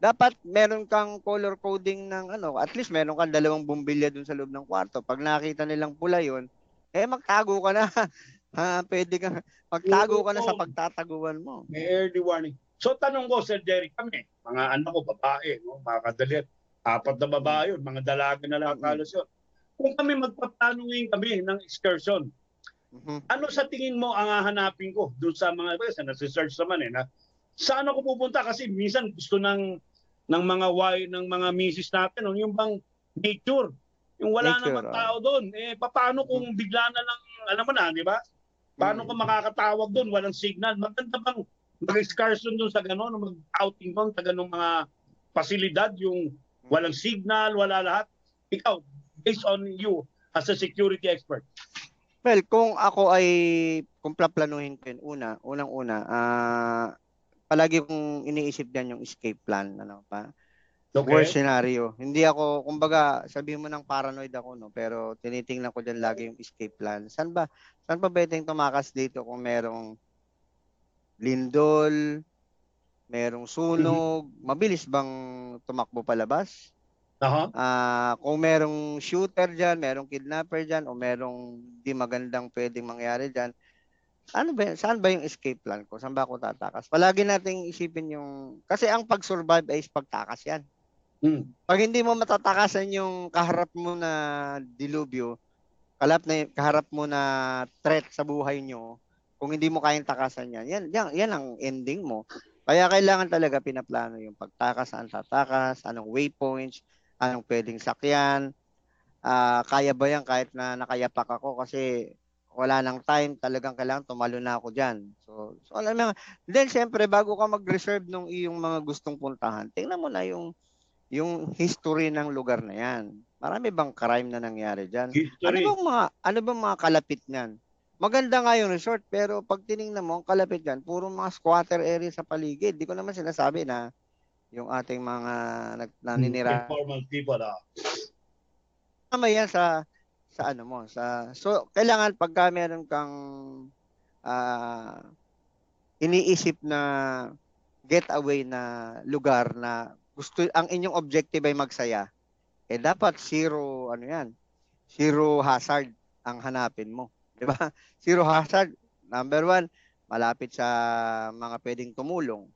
B: Dapat meron kang color coding ng ano, at least meron kang dalawang bumbilya dun sa loob ng kwarto. Pag nakita nilang pula yun, eh magtago ka na. ha, pwede ka magtago ka na sa pagtataguan mo.
A: May early warning. So tanong ko, Sir Jerry, kami, mga anak ko, babae, no? mga kadalit, apat na babae yun, mga dalaga na lang kalos yun. Kung kami magpaplano ngayon kami ng excursion,
B: Mhm.
A: ano sa tingin mo ang hahanapin ko doon sa mga kasi nasi-search naman eh na saan ako pupunta kasi minsan gusto ng ng mga why ng mga misis natin no, yung bang nature yung wala
B: Nature,
A: naman
B: oh.
A: tao doon eh paano kung bigla na lang alam mo na di ba paano
B: Mm.
A: kung makakatawag doon walang signal maganda bang mag-excursion doon sa gano'n mag-outing doon sa ganung mga pasilidad yung walang signal wala lahat ikaw based on you as a security expert
B: Well, kung ako ay kung plaplanuhin ko yun, una, unang-una, ah palagi kong iniisip diyan yung escape plan, ano pa. Worst scenario. Hindi ako, kumbaga, sabihin mo ng paranoid ako, no, pero tinitingnan ko diyan lagi yung escape plan. Saan ba, saan ba pwedeng tumakas dito kung merong lindol, merong sunog, mabilis bang tumakbo palabas?
A: Aha.
B: Ah, kung merong shooter diyan, merong kidnapper diyan o merong di magandang pwedeng mangyari diyan. Ano ba, saan ba yung escape plan ko? Saan ba ako tatakas? Palagi nating isipin yung kasi ang pag-survive ay pagtakas 'yan.
A: Hmm.
B: Pag hindi mo matatakasan yung kaharap mo na dilubyo, kalap na kaharap mo na threat sa buhay nyo, kung hindi mo kayang takasan yan, yan, yan, yan ang ending mo. Kaya kailangan talaga pinaplano yung pagtakas, saan tatakas, anong waypoints, anong pwedeng sakyan, ah kaya ba yan kahit na nakayapak ako kasi wala nang time, talagang kailangan tumalo na ako dyan. So, so alam mo, then syempre bago ka mag-reserve ng iyong mga gustong puntahan, tingnan mo na yung yung history ng lugar na yan. Marami bang crime na nangyari diyan? Ano bang mga ano bang mga kalapit niyan? Maganda nga yung resort pero pag tiningnan mo ang kalapit diyan, puro mga squatter area sa paligid. Di ko naman sinasabi na yung ating mga nag, naninira
A: Informal people. Ah.
B: tama yan sa sa ano mo sa so kailangan pagka meron kang ah, iniisip na getaway na lugar na gusto ang inyong objective ay magsaya eh dapat zero ano yan zero hazard ang hanapin mo di ba zero hazard number one malapit sa mga pwedeng tumulong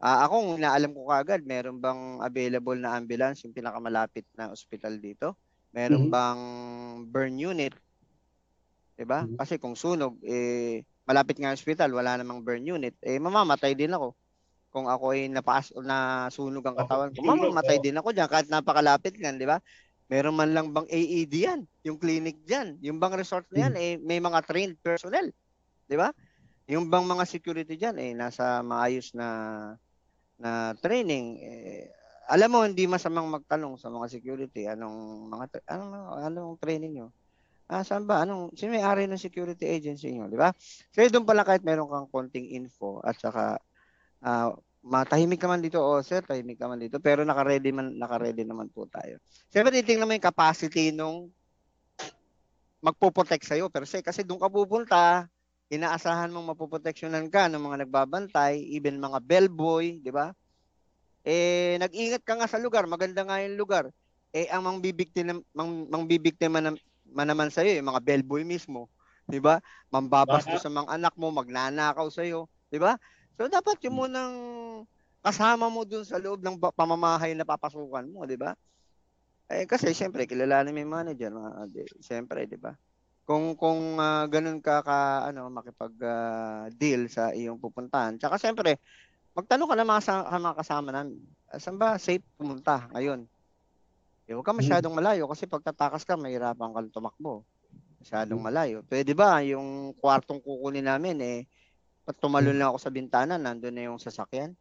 B: Ah, ako, naalam ko kagad, meron bang available na ambulance yung pinakamalapit na ospital dito? Meron
A: Mhm.
B: bang burn unit? 'Di ba?
A: Mhm.
B: Kasi kung sunog eh malapit nga ospital, wala namang burn unit, eh mamamatay din ako. Kung ako ay napaas na sunog ang katawan ko, mamamatay din ako diyan kahit napakalapit niyan, 'di ba? Meron man lang bang AED yan, yung clinic diyan, yung bang resort na yan, eh may mga trained personnel, 'di ba? Yung bang mga security diyan eh nasa maayos na na training eh, alam mo hindi masamang magtanong sa mga security anong mga tra- anong anong training nyo? Ah saan ba? Anong sino may ari ng security agency nyo di ba? So doon pala kahit meron kang konting info at saka ah matahimik ka man dito o sir tahimik ka man dito pero naka-ready man naka-ready naman po tayo Siyempre titingnan mo yung capacity nung magpo-protect sa'yo per se kasi doon ka pupunta inaasahan mong mapoproteksyonan ka ng mga nagbabantay, even mga bellboy, di ba? Eh, nag-ingat ka nga sa lugar, maganda nga yung lugar. Eh, ang mangbibiktima, mang, mangbibiktima man, man naman sa'yo, yung mga bellboy mismo, di ba? Mambabasto sa mga anak mo, magnanakaw sa'yo, di ba? So, dapat yung munang kasama mo dun sa loob ng pamamahay na papasukan mo, di ba? Eh, kasi, siyempre, kilalanin mo yung manager, mga, di, siyempre, di ba? kung kung ah, ganun ka ka ano makipag ah, deal sa iyong pupuntahan. Tsaka siyempre, magtanong ka ng mga, sa, mga kasama namin. "Ah, Saan ba safe pumunta ngayon? Eh, huwag ka masyadong malayo kasi pag tatakas ka, mahirapan kang tumakbo. Masyadong malayo. Pwede ba yung kwartong kukunin namin eh, tumalon lang ako sa bintana, nandun na yung sasakyan?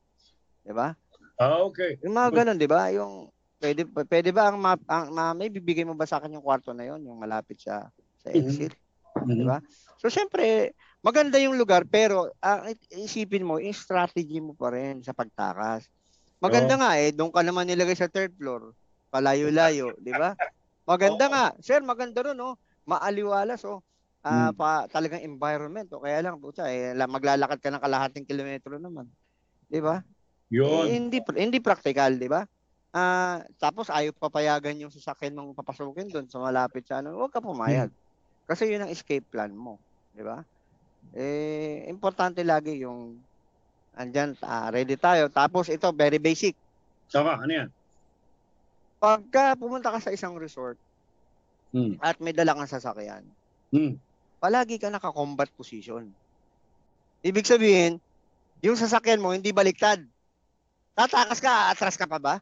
B: 'Di ba?
A: Ah, okay.
B: Yung mga ganun, 'di ba? Yung pwede pwede ba ang, ma, ang ma, may bibigay mo ba sa akin yung kwarto na yon, yung malapit sa sa exit. Mm-hmm. Di ba? So, syempre, maganda yung lugar, pero ang uh, isipin mo, yung strategy mo pa rin sa pagtakas. Maganda oh. nga eh, doon ka naman nilagay sa third floor, palayo-layo, di ba? Maganda oh. nga. Sir, maganda ron, oh. Maaliwalas, oh. Uh, hmm. pa talagang environment o kaya lang puta eh maglalakad ka ng kalahating kilometro naman. 'Di ba?
A: Yun.
B: Eh, hindi hindi practical, 'di ba? Ah, uh, tapos ayaw papayagan yung sasakyan mong papasukin doon sa malapit sa ano, huwag ka pumayag. Hmm. Kasi 'yun ang escape plan mo, 'di ba? Eh importante lagi yung andyan, uh, ready tayo. Tapos ito very basic.
A: Saka ano 'yan?
B: Pagka pumunta ka sa isang resort hmm. at may dala kang sasakyan, hmm palagi ka naka-combat position. Ibig sabihin, yung sasakyan mo hindi baliktad. Tatakas ka, atras ka pa ba?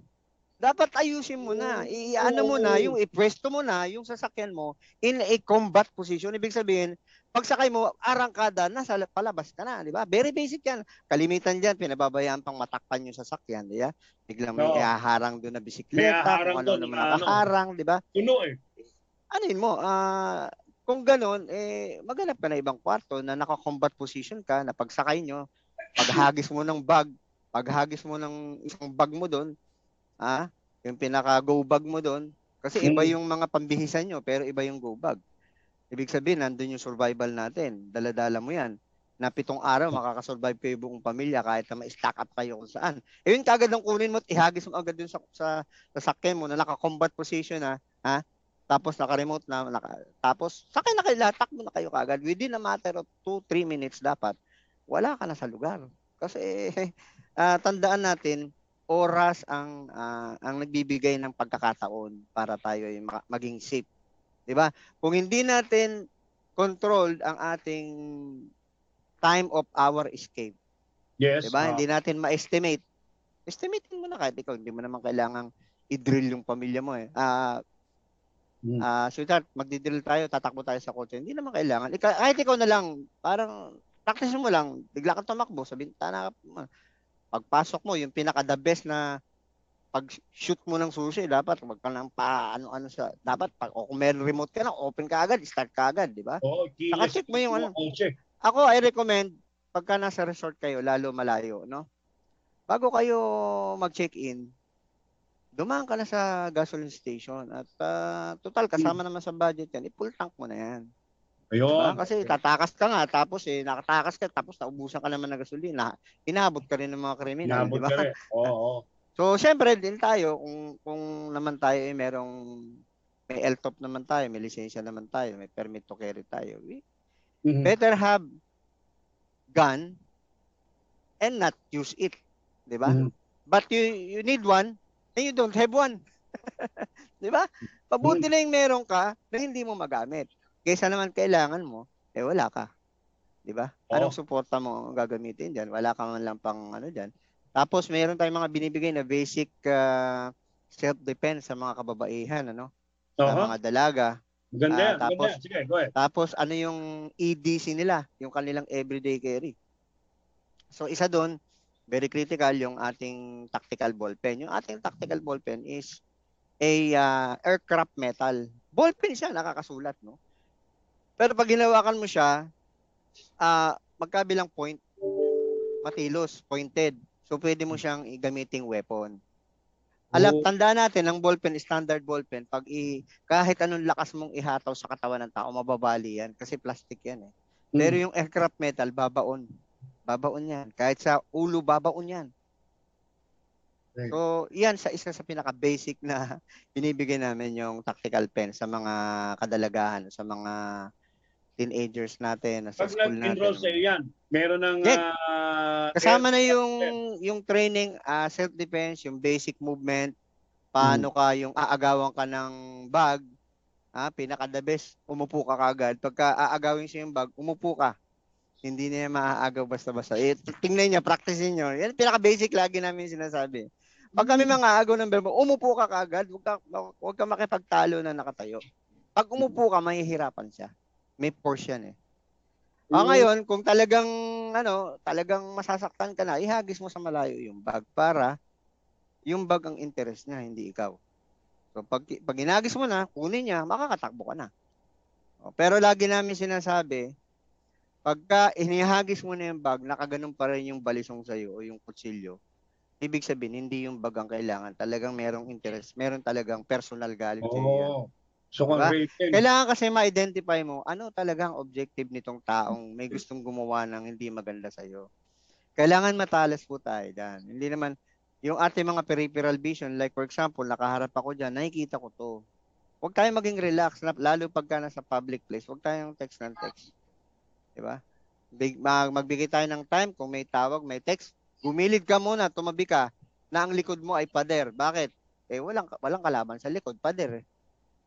B: Dapat ayusin mo na. Iano mo na, yung ipwesto mo na yung sasakyan mo in a combat position. Ibig sabihin, pagsakay mo, arangkada, nasa palabas ka na, di ba? Very basic yan. Kalimitan dyan, pinababayaan pang matakpan yung sasakyan, di ba? Biglang may no. ihaharang doon na bisikleta, kung ano naman nakaharang, di ba?
A: Tuno eh.
B: Ano yun mo, ah, uh, kung gano'n, eh, maghanap ka na ibang kwarto na naka-combat position ka, na pagsakay nyo, paghagis mo ng bag, paghagis mo ng isang bag mo doon, ah, yung pinaka-go bag mo doon, kasi iba hmm. yung mga pambihisan nyo, pero iba yung go bag. Ibig sabihin, nandun yung survival natin. Daladala mo yan. Na pitong araw, makakasurvive kayo buong pamilya kahit na ma-stack up kayo kung saan. Eh, yun kagad ang kunin mo at ihagis mo agad dun sa, sa, sa sakyan mo na naka-combat position na, ha? Tapos naka-remote na, naka, tapos sakay na kayo lahat, takbo na kayo kagad. Within a matter of 2-3 minutes dapat, wala ka na sa lugar. Kasi uh, tandaan natin, oras ang uh, ang nagbibigay ng pagkakataon para tayo ay maging safe. 'Di ba? Kung hindi natin controlled ang ating time of our escape.
A: Yes.
B: 'Di ba? Uh, hindi natin ma-estimate. Estimate mo na kahit ikaw hindi mo naman kailangang i-drill yung pamilya mo eh. Ah, uh, Mm. Ah, uh, sweetheart, magdi-drill tayo, tatakbo tayo sa kotse. Hindi naman kailangan. Ika, kahit ikaw na lang, parang practice mo lang, bigla kang tumakbo sa bintana. Pagpasok mo, yung pinaka the best na pag shoot mo ng susi, dapat wag ka nang pa ano ano sa dapat pag o kung meron remote ka na, open ka agad, start ka agad, di ba?
A: Oh,
B: check mo yung ano. Ako I recommend pagka nasa resort kayo, lalo malayo, no? Bago kayo mag-check-in, dumaan ka na sa gasoline station at uh, total kasama naman sa budget yan, i-full tank mo na yan.
A: Ayun. Diba?
B: Kasi tatakas ka nga tapos eh nakatakas ka tapos naubusan ka naman ng gasolina. Inaabot ka rin ng mga kriminal, di ba?
A: Oo, oo.
B: So, syempre din tayo kung kung naman tayo eh merong may LTOP naman tayo, may lisensya naman tayo, may permit to carry tayo. We mm-hmm. better have gun and not use it, 'di ba? Mm-hmm. But you you need one and you don't have one. Di ba? Pabuti na yung meron ka na hindi mo magamit. Kaysa naman kailangan mo, eh wala ka. Di ba? Oh. Anong suporta mo gagamitin diyan? Wala ka man lang pang ano diyan. Tapos meron tayong mga binibigay na basic uh, self-defense sa mga kababaihan, ano? Sa uh-huh. mga dalaga.
A: Maganda, uh, tapos, maganda. Sige, go ahead.
B: Tapos ano yung EDC nila, yung kanilang everyday carry. So isa doon, very critical yung ating tactical ballpen. Yung ating tactical ballpen is a uh, aircraft metal. Ballpen siya, nakakasulat, no? Pero pag ginawakan mo siya, uh, magkabilang point, matilos, pointed. So, pwede mo siyang gamiting weapon. Alam, tandaan natin, ang ballpen, standard ballpen, pag i, kahit anong lakas mong ihataw sa katawan ng tao, mababali yan kasi plastic yan eh. Pero hmm. yung aircraft metal, babaon. Babaon yan. Kahit sa ulo, babaon yan. So, yan sa isa sa pinaka-basic na binibigay namin yung tactical pen sa mga kadalagahan, sa mga teenagers natin, sa Pag school natin. Pag
A: sa yan, meron ng...
B: Yeah. Uh, Kasama na yung yung training, uh, self-defense, yung basic movement, paano hmm. ka yung aagawan ka ng bag, ha, pinaka-the best, umupo ka kagad. Pagka aagawin siya yung bag, umupo ka. Hindi niya maaagaw basta-basta. Eh, tingnan niya, practice niyo. Yan pinaka-basic lagi namin sinasabi. Pag kami mga agaw ng verbo, umupo ka kagad, huwag ka, huwag ka makipagtalo na nakatayo. Pag umupo ka, mahihirapan siya. May force yan eh. Ah, ngayon, kung talagang ano, talagang masasaktan ka na, ihagis mo sa malayo yung bag para yung bag ang interest niya, hindi ikaw. So pag pag inagis mo na, kunin niya, makakatakbo ka na. O, Pero lagi namin sinasabi, pagka inihagis mo na yung bag, nakaganon pa rin yung balisong sa'yo o yung kutsilyo, ibig sabihin, hindi yung bag ang kailangan. Talagang merong interest, meron talagang personal galit
A: Oo.
B: sa'yo yan.
A: So,
B: Diba? Kailangan kasi ma-identify mo ano talagang objective nitong taong may gustong gumawa ng hindi maganda sa'yo. Kailangan matalas po tayo dyan. Hindi naman, yung ating mga peripheral vision, like for example, nakaharap ako dyan, nakikita ko to. Huwag tayong maging relax, lalo pagka nasa public place. Huwag tayong text ng text. Diba? Big, mag, magbigay tayo ng time kung may tawag, may text. Gumilid ka muna, tumabi ka, na ang likod mo ay pader. Bakit? Eh, walang, walang kalaban sa likod, pader eh.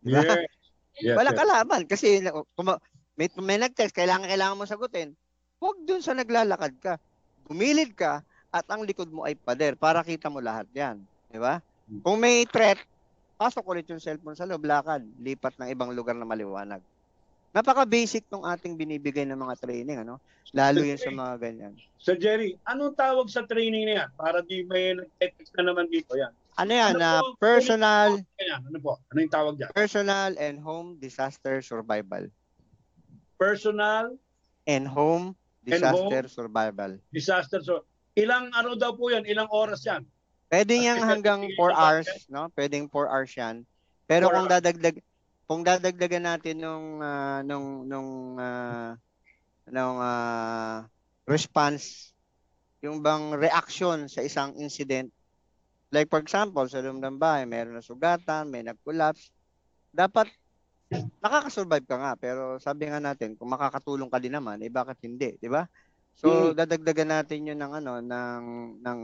B: Diba?
A: Yes. Yes,
B: Walang
A: yes.
B: kalaban kasi kung ma- may, may nag-text, kailangan kailangan mo sagutin. Huwag dun sa naglalakad ka. Gumilid ka at ang likod mo ay pader para kita mo lahat 'yan, di ba? Kung may threat, pasok ulit yung cellphone sa loob, lakad, lipat ng ibang lugar na maliwanag. Napaka-basic ng ating binibigay ng mga training, ano? Lalo yun sa mga ganyan.
A: So, Jerry, anong tawag sa training na yan? Para di may nag-text na naman dito. Yan.
B: Ano yan?
A: Ano
B: na
A: po?
B: personal,
A: Yan. Ano po? Ano yung tawag dyan?
B: personal and home disaster survival.
A: Personal
B: And home disaster survival.
A: disaster. So, ilang ano daw po yan? Ilang oras yan?
B: Pwede
A: kasi
B: hanggang
A: hindi
B: 4
A: ba-
B: hours, no? Pwedeng 4 hours 'yan. Pero
A: Four
B: kung dadagdag kung dadagdagan natin nung ah, nung nung ah, nung ah, response yung bang reaction sa isang incident like for example sa loob ng bahay meron na sugatan may nag-collapse dapat nakakasurvive ka nga pero sabi nga natin kung makakatulong ka din naman eh bakit hindi di ba? So dadagdagan natin yun ng ano ng ng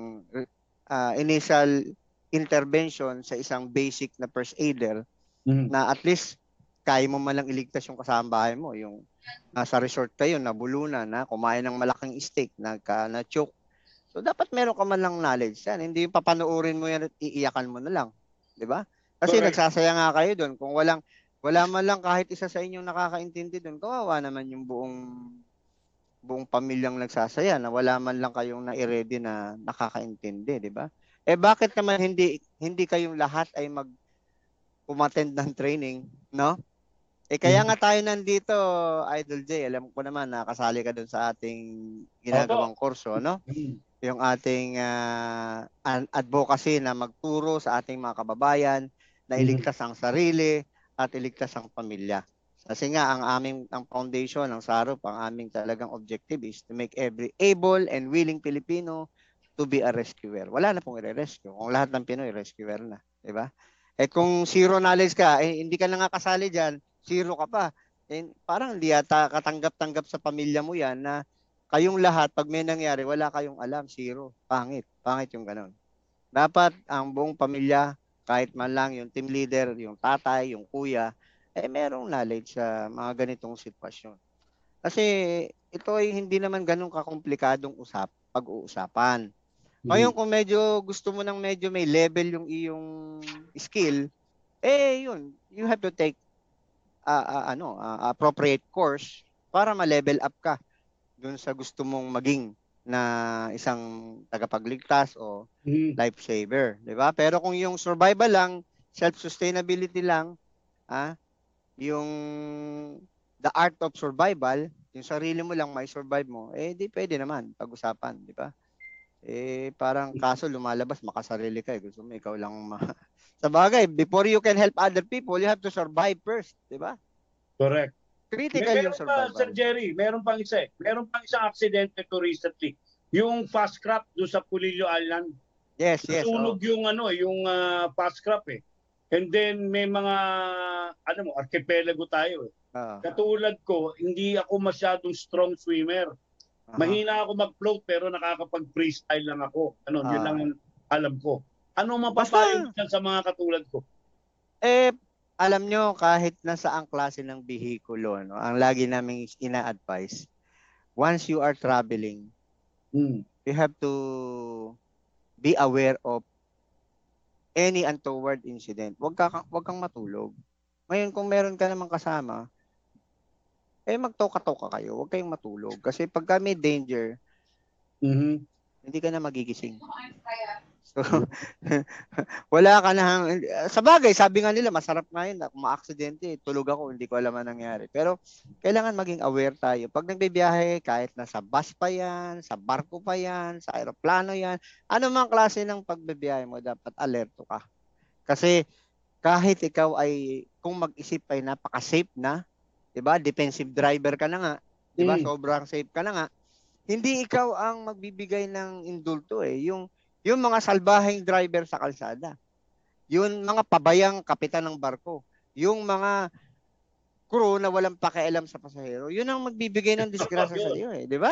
B: ah, initial intervention sa isang basic na first aider
A: Mhm.
B: na at least kaya mo man lang iligtas yung kasambahay mo, yung nasa resort kayo, nabulunan, na kumain ng malaking steak, nagka, na-choke. So, dapat meron ka man lang knowledge yan. Hindi yung papanoorin mo yan at iiyakan mo na lang. Di ba? Kasi
A: Correct.
B: nagsasaya nga kayo doon. Kung walang, wala man lang kahit isa sa inyong nakakaintindi doon, kawawa naman yung buong buong pamilyang nagsasaya na wala man lang kayong na-ready na nakakaintindi, di ba? Eh bakit naman hindi hindi kayong lahat ay mag umattend ng training, no? Eh kaya nga tayo nandito, Idol J, alam ko naman na kasali ka dun sa ating ginagawang kurso, no?
A: Mhm.
B: Yung ating an- advocacy na magturo sa ating mga kababayan na iligtas ang sarili at iligtas ang pamilya. Kasi nga ang aming ang foundation ng SAROP, ang aming talagang objective is to make every able and willing Filipino to be a rescuer. Wala na pong i-rescue. Kung lahat ng Pinoy rescuer na, 'di ba? Eh kung zero knowledge ka, eh, hindi ka na nga kasali diyan, zero ka pa. Eh, parang hindi yata katanggap-tanggap sa pamilya mo 'yan na kayong lahat pag may nangyari, wala kayong alam, zero. Pangit. Pangit yung ganun. Dapat ang buong pamilya, kahit man lang yung team leader, yung tatay, yung kuya, eh merong knowledge sa mga ganitong sitwasyon. Kasi ito ay hindi naman ganun kakomplikadong usap, pag-uusapan. Ngayon kung medyo gusto mo ng medyo may level yung iyong skill, eh yun, you have to take ah, ah, ano, ah, appropriate course para ma-level up ka dun sa gusto mong maging na isang tagapagligtas o
A: Mhm.
B: lifesaver, 'di ba? Pero kung yung survival lang, self-sustainability lang, ah, yung the art of survival, yung sarili mo lang may survive mo, eh di pwede naman pag-usapan, 'di ba? Eh parang kaso lumalabas makasarili ka, eh. gusto mo ikaw lang ma- Sa bagay, before you can help other people, you have to survive first, 'di ba?
A: Correct.
B: Critical
A: May,
B: yung
A: meron pa, Sir
B: survival.
A: Jerry, meron pang isa eh. Meron pang isang aksidente to recently. Yung fast crop doon sa Pulillo Island.
B: Yes, yes. oh.
A: Nasunog yung ano, eh, yung ah, fast crop eh. And then may mga ano mo, archipelago tayo eh.
B: Oo.
A: Katulad ko, hindi ako masyadong strong swimmer. Mahina ako mag-float pero nakakapag-freestyle lang ako. Ano, yun
B: Ah.
A: lang ang alam ko. Ano mapapayo
B: Basta-
A: sa mga katulad ko?
B: Eh, alam nyo, kahit nasa ang klase ng bihikulo, no, ang lagi namin ina-advise, once you are traveling,
A: Hmm.
B: you have to be aware of any untoward incident. Huwag, ka, huwag kang matulog. Ngayon, kung meron ka namang kasama, eh magtoka-toka kayo. Huwag kayong matulog. Kasi pagka may danger,
A: Mhm.
B: hindi ka na magigising. So, wala ka na sa bagay, sabi nga nila masarap nga yun kung ma-aksidente, tulog ako, hindi ko alam ang nangyari. Pero kailangan maging aware tayo. Pag nagbibiyahe, kahit nasa bus pa yan, sa barko pa yan, sa aeroplano yan, ano mang klase ng pagbibiyahe mo, dapat alerto ka. Kasi kahit ikaw ay kung mag-isip ay napaka-safe na, 'di ba? Defensive driver ka na nga, 'di ba? Mm. Sobrang safe ka na nga. Hindi ikaw ang magbibigay ng indulto eh, yung yung mga salbaheng driver sa kalsada. Yung mga pabayang kapitan ng barko. Yung mga crew na walang pakialam sa pasahero. Yun ang magbibigay ng disgrasya sa iyo eh, di ba?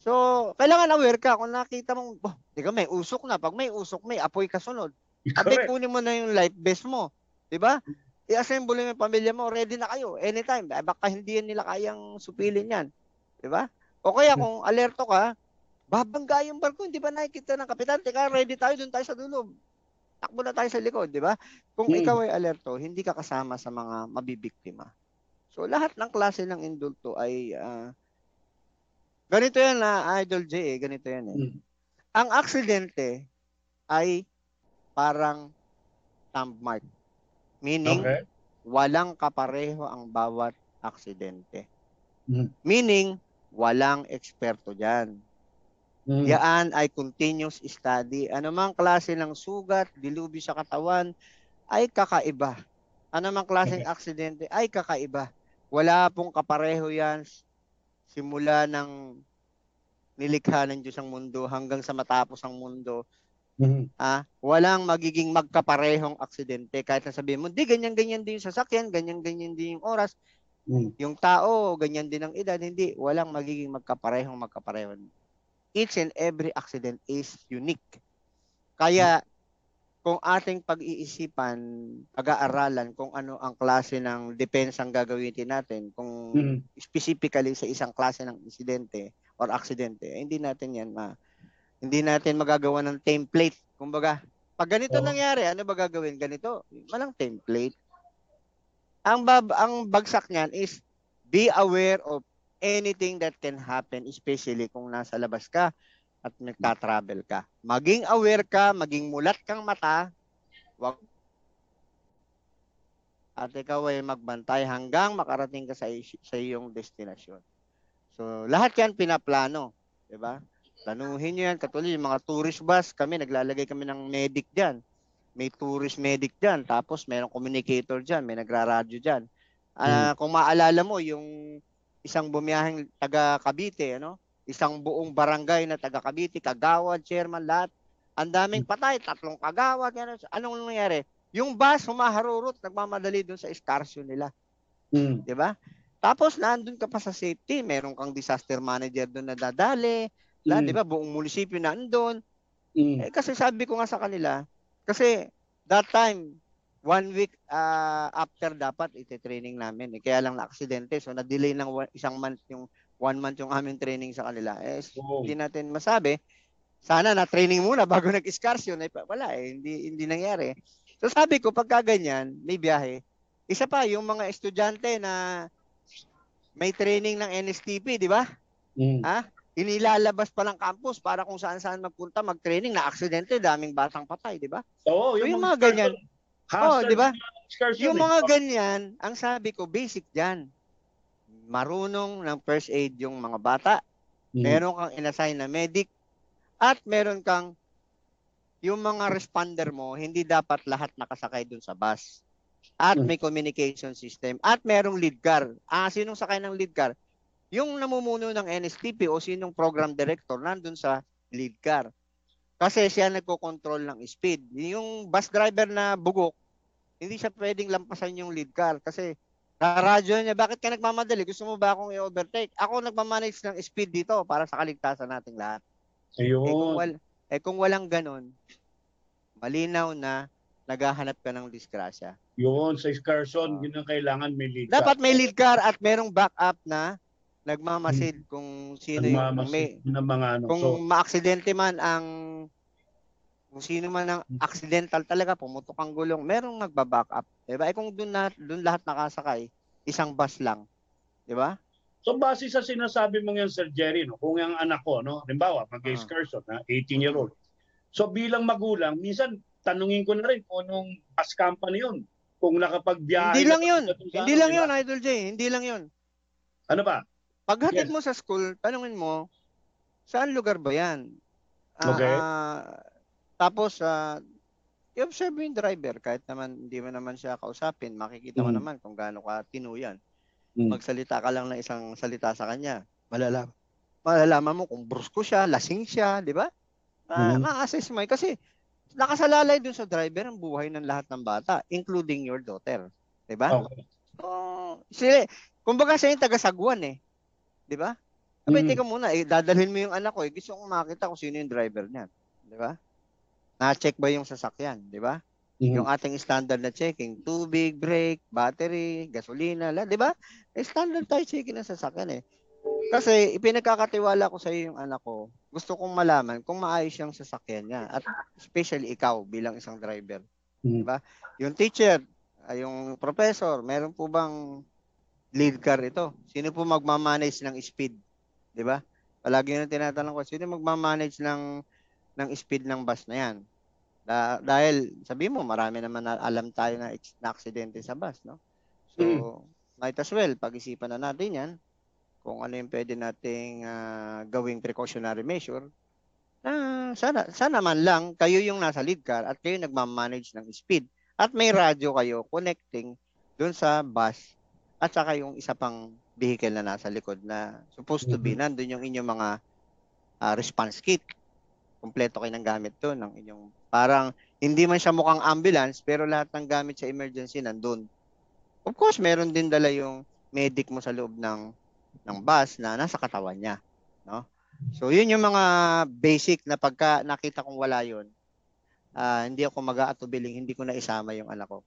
B: So, kailangan aware ka kung nakita mong, oh, di ka, may usok na. Pag may usok, may apoy kasunod. Abi, kunin mo na yung life vest mo. Di ba? I-assemble mo yung pamilya mo, ready na kayo, anytime. Baka hindi nila kayang supilin yan. Di ba? O kaya kung alerto ka, babangga yung barko, hindi ba nakikita ng kapitan? Teka, ready tayo, doon tayo sa dulo. Takbo na tayo sa likod, di ba? Kung hmm. ikaw ay alerto, hindi ka kasama sa mga mabibiktima. So, lahat ng klase ng indulto ay uh, ganito yan na uh, Idol J, eh, ganito yan eh. Hmm. Ang aksidente ay parang thumb mark. Meaning, okay. walang kapareho ang bawat aksidente. Hmm. Meaning, walang eksperto dyan. Mm. Yan ay continuous study. Anumang klase ng sugat, dilubi sa katawan ay kakaiba. Anumang klaseng aksidente ay kakaiba. Wala pong kapareho yan simula ng nilikha ng Diyos ang mundo hanggang sa matapos ang mundo. Mm-hmm. Ah, walang magiging magkaparehong aksidente kahit na sabihin mo, di ganyan-ganyan din yung sasakyan, ganyan-ganyan din yung oras. Mm. Yung tao, ganyan din ang edad, hindi, walang magiging magkaparehong magkaparehong each and every accident is unique. Kaya kung ating pag-iisipan, pag-aaralan kung ano ang klase ng defense ang gagawin natin, kung mm-hmm. specifically sa isang klase ng insidente or aksidente, eh, hindi natin yan ma hindi natin magagawa ng template. Kumbaga, pag ganito oh. nangyari, ano ba gagawin? Ganito, malang template. Ang bab ang bagsak niyan is be aware of anything that can happen, especially kung nasa labas ka at nagta-travel ka. Maging aware ka, maging mulat kang mata, wag at ikaw ay magbantay hanggang makarating ka sa, sa iyong destinasyon. So, lahat yan pinaplano. ba? Diba? Planuhin nyo yan. Katulad yung mga tourist bus, kami, naglalagay kami ng medic dyan. May tourist medic dyan. Tapos, mayroong communicator dyan. May nagraradyo dyan. Uh, hmm. Kung maalala mo, yung isang bumiyaheng taga Cavite, ano? Isang buong barangay na taga Cavite, kagawad, chairman, lahat. Ang daming hmm. patay, tatlong kagawad. Ano, anong nangyari? Yung bus humaharurot, nagmamadali doon sa excursion nila. Mm. 'Di ba? Tapos nandun ka pa sa safety, meron kang disaster manager doon na dadali. Mm. 'di ba? Buong munisipyo nandoon. Mm. Eh, kasi sabi ko nga sa kanila, kasi that time one week uh, after dapat ite-training namin. Eh, kaya lang na-aksidente. So, na-delay ng one, isang month yung one month yung aming training sa kanila. Eh, oh. hindi natin masabi. Sana na-training muna bago nag-excursion. Eh, wala eh. Hindi, hindi nangyari. So, sabi ko, pagka ganyan, may biyahe. Isa pa, yung mga estudyante na may training ng NSTP, di ba? Mm. Ha? Inilalabas pa ng campus para kung saan-saan magpunta, mag-training, na aksidente, daming batang patay, di ba?
A: Oo, so,
B: yung, yung mga ganyan. Oh, di ba? Yung mga ganyan, ang sabi ko, basic diyan. Marunong ng first aid yung mga bata. Mm. Meron kang inassign na medic. At meron kang yung mga responder mo, hindi dapat lahat nakasakay dun sa bus. At mm. may communication system. At merong lead car. Ah, sinong sakay ng lead car? Yung namumuno ng NSTP o sinong program director nandun sa lead car. Kasi siya nagko-control ng speed. Yung bus driver na bugok, hindi siya pwedeng lampasan yung lead car kasi radyo niya, bakit ka nagmamadali? Gusto mo ba akong i-overtake? Ako nagmamanage ng speed dito para sa kaligtasan nating lahat.
A: Ayun.
B: Eh kung, wal, eh kung walang ganun, malinaw na naghahanap ka ng disgrasya.
A: Yun, sa excursion, uh, yun ang kailangan may lead
B: car. Dapat may lead car at merong backup na nagmamasid hmm. kung sino yung kung may
A: ng mga ano.
B: Kung so, maaksidente man ang kung sino man ang hmm. accidental talaga pumutok ang gulong, merong nagba-back up, 'di ba? Eh kung doon na doon lahat nakasakay, isang bus lang, 'di ba?
A: So base sa sinasabi mo yan Sir Jerry, no, kung yung anak ko, no, halimbawa, mag-excursion, uh-huh. na 18 year old, So bilang magulang, minsan tanungin ko na rin kung anong bus company yun. Kung nakapagbiyahe.
B: Hindi lang
A: sa
B: Hindi lang yun, Idol J. Hindi lang yun.
A: Ano ba?
B: Paghatid
A: Yes.
B: mo sa school, tanungin mo, saan lugar ba yan? Ah,
A: Okay.
B: ah, tapos, uh, i-observe mo yung driver. Kahit naman, hindi mo naman siya kausapin, makikita mo
A: Mm.
B: naman kung gaano ka tinuyan.
A: Mm.
B: Magsalita ka lang ng isang salita sa kanya. Malalaman. Malalaman mo kung brusko siya, lasing siya, di ba? Ma-
A: Mhm.
B: Ma-assess mo. Kasi, nakasalalay dun sa driver ang buhay ng lahat ng bata, including your daughter. Di ba?
A: Okay.
B: Oh, sila, kumbaga siya yung taga-sagwan eh. 'Di ba? Abay,
A: Mm.
B: teka muna, eh, dadalhin mo yung anak ko eh. Gusto kong makita kung sino yung driver niyan. 'Di ba? Na-check ba yung sasakyan, 'di ba?
A: Mhm.
B: Yung ating standard na checking, tubig, brake, battery, gasolina, la, 'di ba? Eh, standard tayo checking ng sasakyan eh. Kasi ipinagkakatiwala ko sa iyo yung anak ko. Gusto kong malaman kung maayos yung sasakyan niya at especially ikaw bilang isang driver.
A: Mhm.
B: Yung teacher, ay yung professor, meron po bang lead car ito? Sino po magmamanage ng speed? 'Di ba? Palagi yung tinatanong ko, sino magmamanage ng ng speed ng bus na 'yan? Da- dahil sabi mo, marami naman na alam tayo na, na aksidente sa bus, no? So,
A: Mm.
B: might as well pag-isipan na natin 'yan kung ano yung pwede nating ah, gawing precautionary measure na sana sana man lang kayo yung nasa lead car at kayo nagmamanage ng speed at may radyo kayo connecting doon sa bus at saka yung isa pang vehicle na nasa likod na supposed to be nandun yung inyong mga ah, response kit. Kompleto kayo ng gamit to ng inyong parang hindi man siya mukhang ambulance pero lahat ng gamit sa emergency nandun. Of course, meron din dala yung medic mo sa loob ng ng bus na nasa katawan niya, no? So, yun yung mga basic na pagka nakita kong wala yun, ah, hindi ako mag-aatubiling, hindi ko na isama yung anak ko.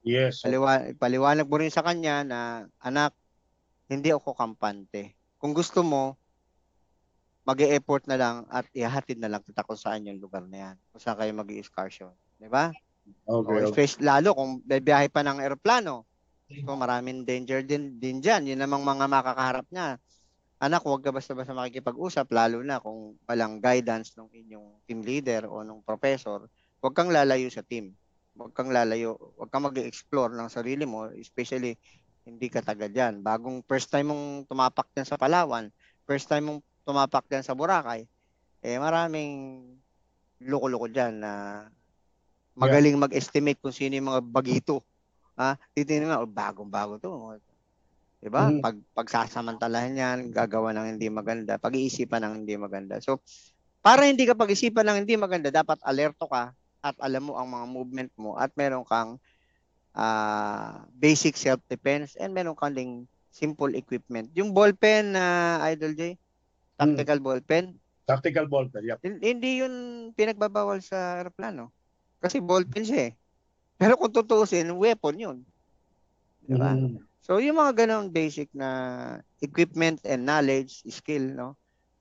A: Yes.
B: Paliwa, paliwanag mo rin sa kanya na, anak, hindi ako kampante. Kung gusto mo, mag effort na lang at ihahatid na lang kita kung saan yung lugar na yan. Kung saan kayo mag excursion Di ba?
A: Okay.
B: O,
A: okay.
B: lalo kung biyahe pa ng eroplano. So maraming danger din, din dyan. Yun namang mga makakaharap niya. Anak, huwag ka basta-basta makikipag-usap, lalo na kung walang guidance ng inyong team leader o ng professor. Huwag kang lalayo sa team. Huwag kang lalayo, huwag kang mag-explore ng sarili mo, especially hindi ka taga dyan. Bagong first time mong tumapak dyan sa Palawan, first time mong tumapak dyan sa Boracay, eh maraming loko-loko dyan na magaling mag-estimate kung sino yung mga bagito. Ha? Titingnan mo, oh, bagong-bago to. Diba?
A: Mhm.
B: Pag pagsasamantalahan yan, gagawa ng hindi maganda, pag-iisipan ng hindi maganda. So, para hindi ka pag-isipan ng hindi maganda, dapat alerto ka at alam mo ang mga movement mo at meron kang ah, basic self-defense and meron kang ding simple equipment. Yung ballpen na Idol J, tactical ballpen,
A: Tactical ball pen. Yep.
B: hin- hindi yun pinagbabawal sa aeroplano. Kasi ballpen siya eh. Pero kung tutuusin, weapon yun. Diba?
A: Mhm.
B: So, yung mga ganong basic na equipment and knowledge, skill, no?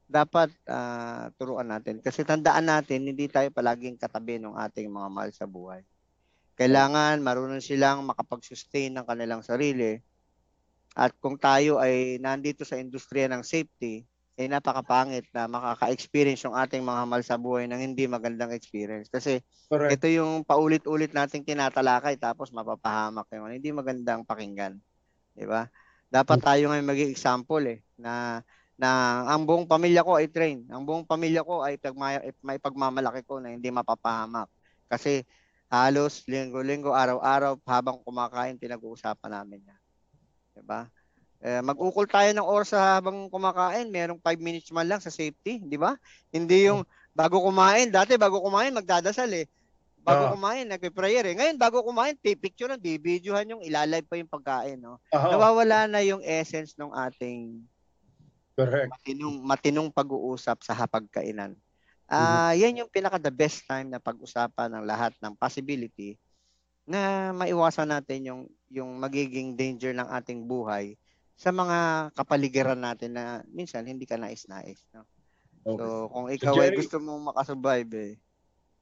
B: Dapat ah, turuan natin. Kasi tandaan natin, hindi tayo palaging katabi ng ating mga mahal sa buhay. Kailangan marunong silang makapag-sustain ng kanilang sarili. At kung tayo ay nandito sa industriya ng safety, ay napakapangit na makaka-experience yung ating mga mahal sa buhay ng hindi magandang experience. Kasi
A: Correct.
B: ito yung paulit-ulit nating tinatalakay tapos mapapahamak yung. Hindi magandang pakinggan. 'Di ba? Dapat tayo ngayon maging example eh na na ang buong pamilya ko ay train. Ang buong pamilya ko ay may pagmamalaki ko na hindi mapapahamak. Kasi halos linggo-linggo, araw-araw habang kumakain pinag-uusapan namin 'yan. 'Di ba? Eh, mag-ukol tayo ng oras habang kumakain, merong 5 minutes man lang sa safety, 'di ba? Hindi yung bago kumain, dati bago kumain magdadasal eh. Bago
A: Ah.
B: kumain, nagpe-prayer eh. Ngayon, bago kumain, pipicture ng bibidyohan yung ilalive pa yung pagkain. No?
A: Aha.
B: Nawawala na yung essence ng ating
A: Correct.
B: matinong, matinong pag-uusap sa hapagkainan. Ah, yan yung pinaka the best time na pag-usapan ng lahat ng possibility na maiwasan natin yung yung magiging danger ng ating buhay sa mga kapaligiran natin na minsan hindi ka nais-nais. No?
A: Okay.
B: So, kung ikaw ay
A: Jerry-
B: gusto mong makasurvive eh,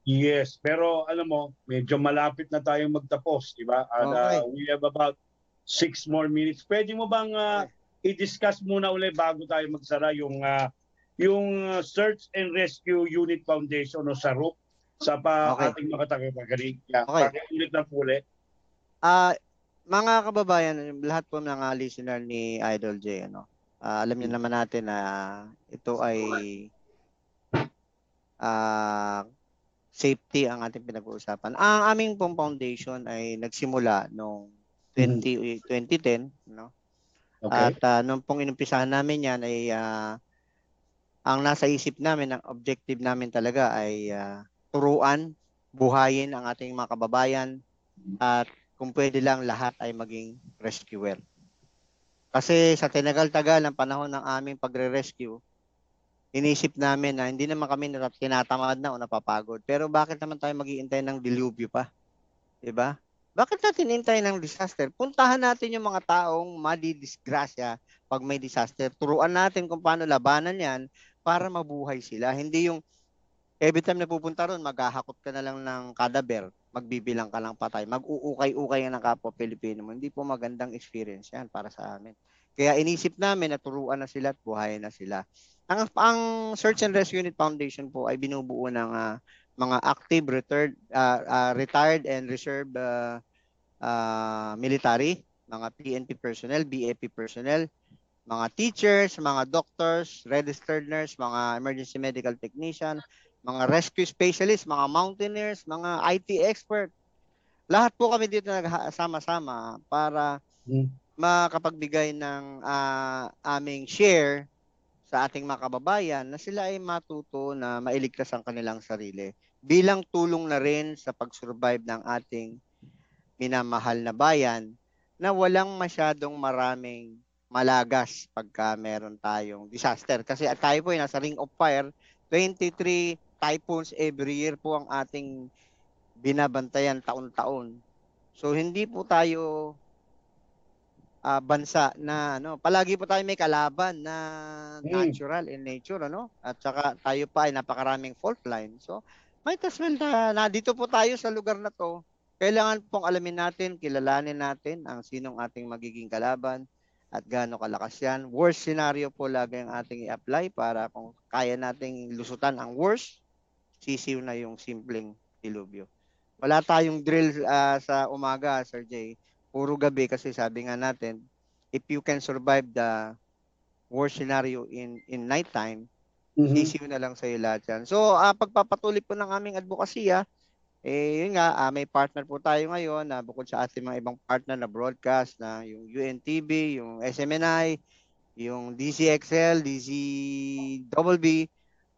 A: Yes, pero alam mo, medyo malapit na tayong magtapos, di ba? At
B: Okay.
A: uh, we have about six more minutes. Pwede mo bang uh, i-discuss muna ulit bago tayo magsara yung uh, yung uh, Search and Rescue Unit Foundation o SARUP sa pa
B: Okay.
A: ating mga tagapagaling. Yeah,
B: Okay.
A: Pakiulit na po ulit.
B: Ah, mga kababayan, lahat po ng mga listener ni Idol J, ano, ah, alam niyo naman natin na ito ay ah, safety ang ating pinag-uusapan. Ang aming pong foundation ay nagsimula noong 20, 2010, no?
A: Okay.
B: At ah, nung pong inumpisahan namin yan ay ah, ang nasa isip namin, ang objective namin talaga ay ah, turuan, buhayin ang ating mga kababayan at kung pwede lang lahat ay maging rescuer. Kasi sa tinagal-tagal ng panahon ng aming pagre-rescue, inisip namin na hindi naman kami nat- tinatamad na o napapagod. Pero bakit naman tayo maghihintay ng dilubyo pa? 'Di ba? Bakit natin hintay ng disaster? Puntahan natin yung mga taong madidisgrasya pag may disaster. Turuan natin kung paano labanan yan para mabuhay sila. Hindi yung every time na pupunta ron, maghahakot ka na lang ng kadaber, magbibilang ka lang patay, mag-uukay-ukay ng kapwa Pilipino mo. Hindi po magandang experience yan para sa amin. Kaya inisip namin na turuan na sila at buhayin na sila. Ang, ang Search and Rescue Unit Foundation po ay binubuo ng ah, mga active, retired, ah, ah, retired and reserve ah, ah, military, mga PNP personnel, BAP personnel, mga teachers, mga doctors, registered nurse, mga emergency medical technician, mga rescue specialists, mga mountaineers, mga IT expert. Lahat po kami dito nagsama-sama para
A: Hmm.
B: makapagbigay ng ah, aming share sa ating mga kababayan na sila ay matuto na mailigtas ang kanilang sarili bilang tulong na rin sa pag-survive ng ating minamahal na bayan na walang masyadong maraming malagas pagka meron tayong disaster. Kasi at tayo po ay nasa ring of fire, 23 typhoons every year po ang ating binabantayan taon-taon. So hindi po tayo ah, bansa na ano, palagi po tayo may kalaban na
A: Mm.
B: natural in nature ano at saka tayo pa ay napakaraming fault line. So might as well na, na dito po tayo sa lugar na to. Kailangan pong alamin natin, kilalanin natin ang sinong ating magiging kalaban at gaano kalakas yan. Worst scenario po lagi ang ating i-apply para kung kaya nating lusutan ang worst, sisiw na yung simpleng dilubyo. Wala tayong drill ah, sa umaga, Sir Jay. Puro gabi kasi sabi nga natin, if you can survive the worst scenario in in nighttime,
A: Mhm.
B: sisiw na lang sa iyo lahat yan. So, ah, pagpapatuloy po ng aming advokasya, eh, yun nga, ah, may partner po tayo ngayon na bukod sa ating mga ibang partner na broadcast na yung UNTV, yung SMNI, yung DCXL, DCWB,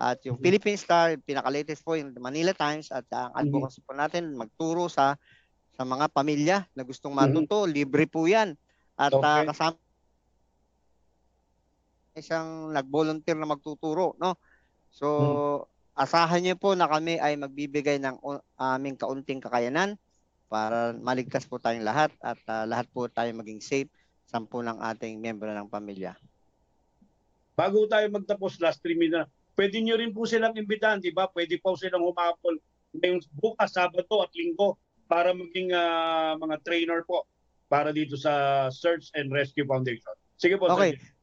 B: at yung
A: Mhm.
B: Philippine Star, pinaka-latest po yung Manila Times at ah, ang advocacy po natin magturo sa sa mga pamilya na gustong
A: Mhm.
B: matuto, libre po yan. At ah,
A: Okay.
B: kasama isang nag-volunteer na magtuturo, no? So, asahan niyo po na kami ay magbibigay ng u- aming kaunting kakayanan para maligtas po tayong lahat at ah, lahat po tayo maging safe sampu ng ating miyembro ng pamilya.
A: Bago tayo magtapos last 3 minutes, pwede nyo rin po silang imbitahan, di ba? Pwede po silang humapol ngayong bukas, Sabado at Linggo para maging ah, mga trainer po para dito sa Search and Rescue Foundation. Sige po.
B: Okay.
A: Sir.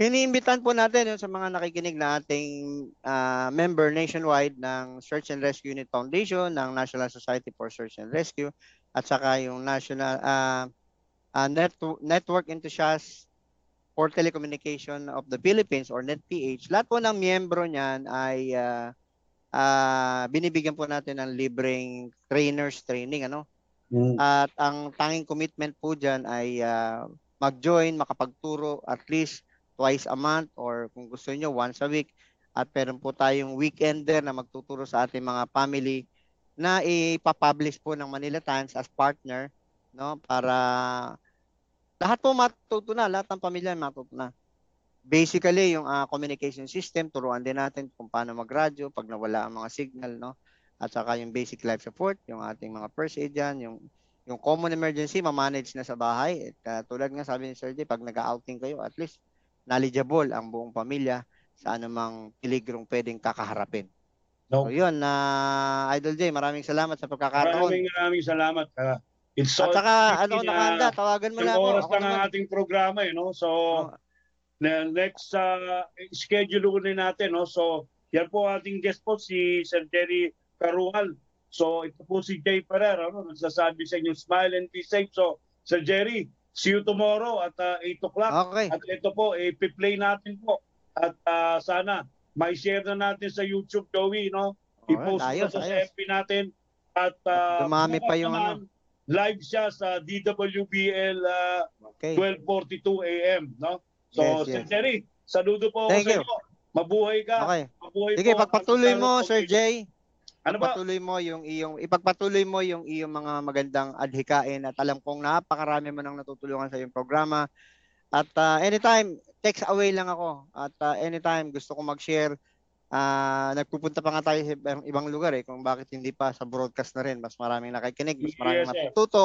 B: Iniimbitan po natin yung sa mga nakikinig na ating ah, member nationwide ng Search and Rescue Unit Foundation, ng National Society for Search and Rescue, at saka yung National ah, ah, Net- Network Enthusiasts for Telecommunication of the Philippines or NetPH. Lahat po ng miyembro niyan ay ah, ah, binibigyan po natin ng libreng trainers training ano
A: Mm.
B: at ang tanging commitment po dyan ay ah, mag-join, makapagturo at least twice a month or kung gusto niyo once a week. At meron po tayong weekender na magtuturo sa ating mga family na ipapublish po ng Manila Times as partner no para lahat po matuto na, lahat ng pamilya matuto na. Basically, yung ah, communication system, turuan din natin kung paano magradyo pag nawala ang mga signal, no? At saka yung basic life support, yung ating mga first aid dyan, yung, yung common emergency, ma-manage na sa bahay. At, ah, tulad nga sabi ni Sir J, pag nag-outing kayo, at least knowledgeable ang buong pamilya sa anumang piligrong pwedeng kakaharapin.
A: No.
B: So yun, na Idol J, maraming salamat sa pagkakataon.
A: Maraming maraming salamat. Ah, it's
B: At
A: all
B: saka, ano,
A: na
B: nakahanda, tawagan mo na ako.
A: oras lang ang ating programa, eh, no? So,
B: Oh,
A: na next uh, schedule ulit natin. No? So, yan po ating guest po si Sir Jerry Carual. So, ito po si Jay Pereira. No? Nagsasabi sa inyo, smile and be safe. So, Sir Jerry, see you tomorrow at uh, 8 o'clock.
B: Okay.
A: At ito po, i-play natin po. At uh, sana, may share na natin sa YouTube, Joey, no? I-post
B: Alright, ayos,
A: sa
B: ayos.
A: FB natin. At uh,
B: Dumami pa yung
A: naman, live siya sa DWBL uh,
B: Okay.
A: 12.42 a.m. No? So,
B: Yes,
A: Sir
B: yes.
A: Jerry, saludo po
B: Thank
A: sa
B: you.
A: inyo. Mabuhay ka.
B: Okay.
A: Mabuhay
B: Sige,
A: po.
B: pagpatuloy mo, Sir Jay.
A: Ano ba?
B: Pagpatuloy mo yung iyong ipagpatuloy mo yung iyong mga magandang adhikain at alam kong napakarami mo nang natutulungan sa iyong programa. At ah, anytime, text away lang ako. At ah, anytime gusto ko mag-share, ah, nagpupunta pa nga tayo sa ibang, ibang lugar eh kung bakit hindi pa sa broadcast na rin. Mas maraming nakikinig, mas maraming
A: Yes,
B: natututo.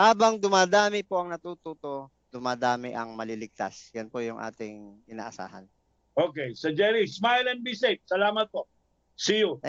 B: Habang dumadami po ang natututo, dumadami ang maliligtas. Yan po yung ating inaasahan.
A: Okay. Sir Jerry, smile and be safe. Salamat po. See you.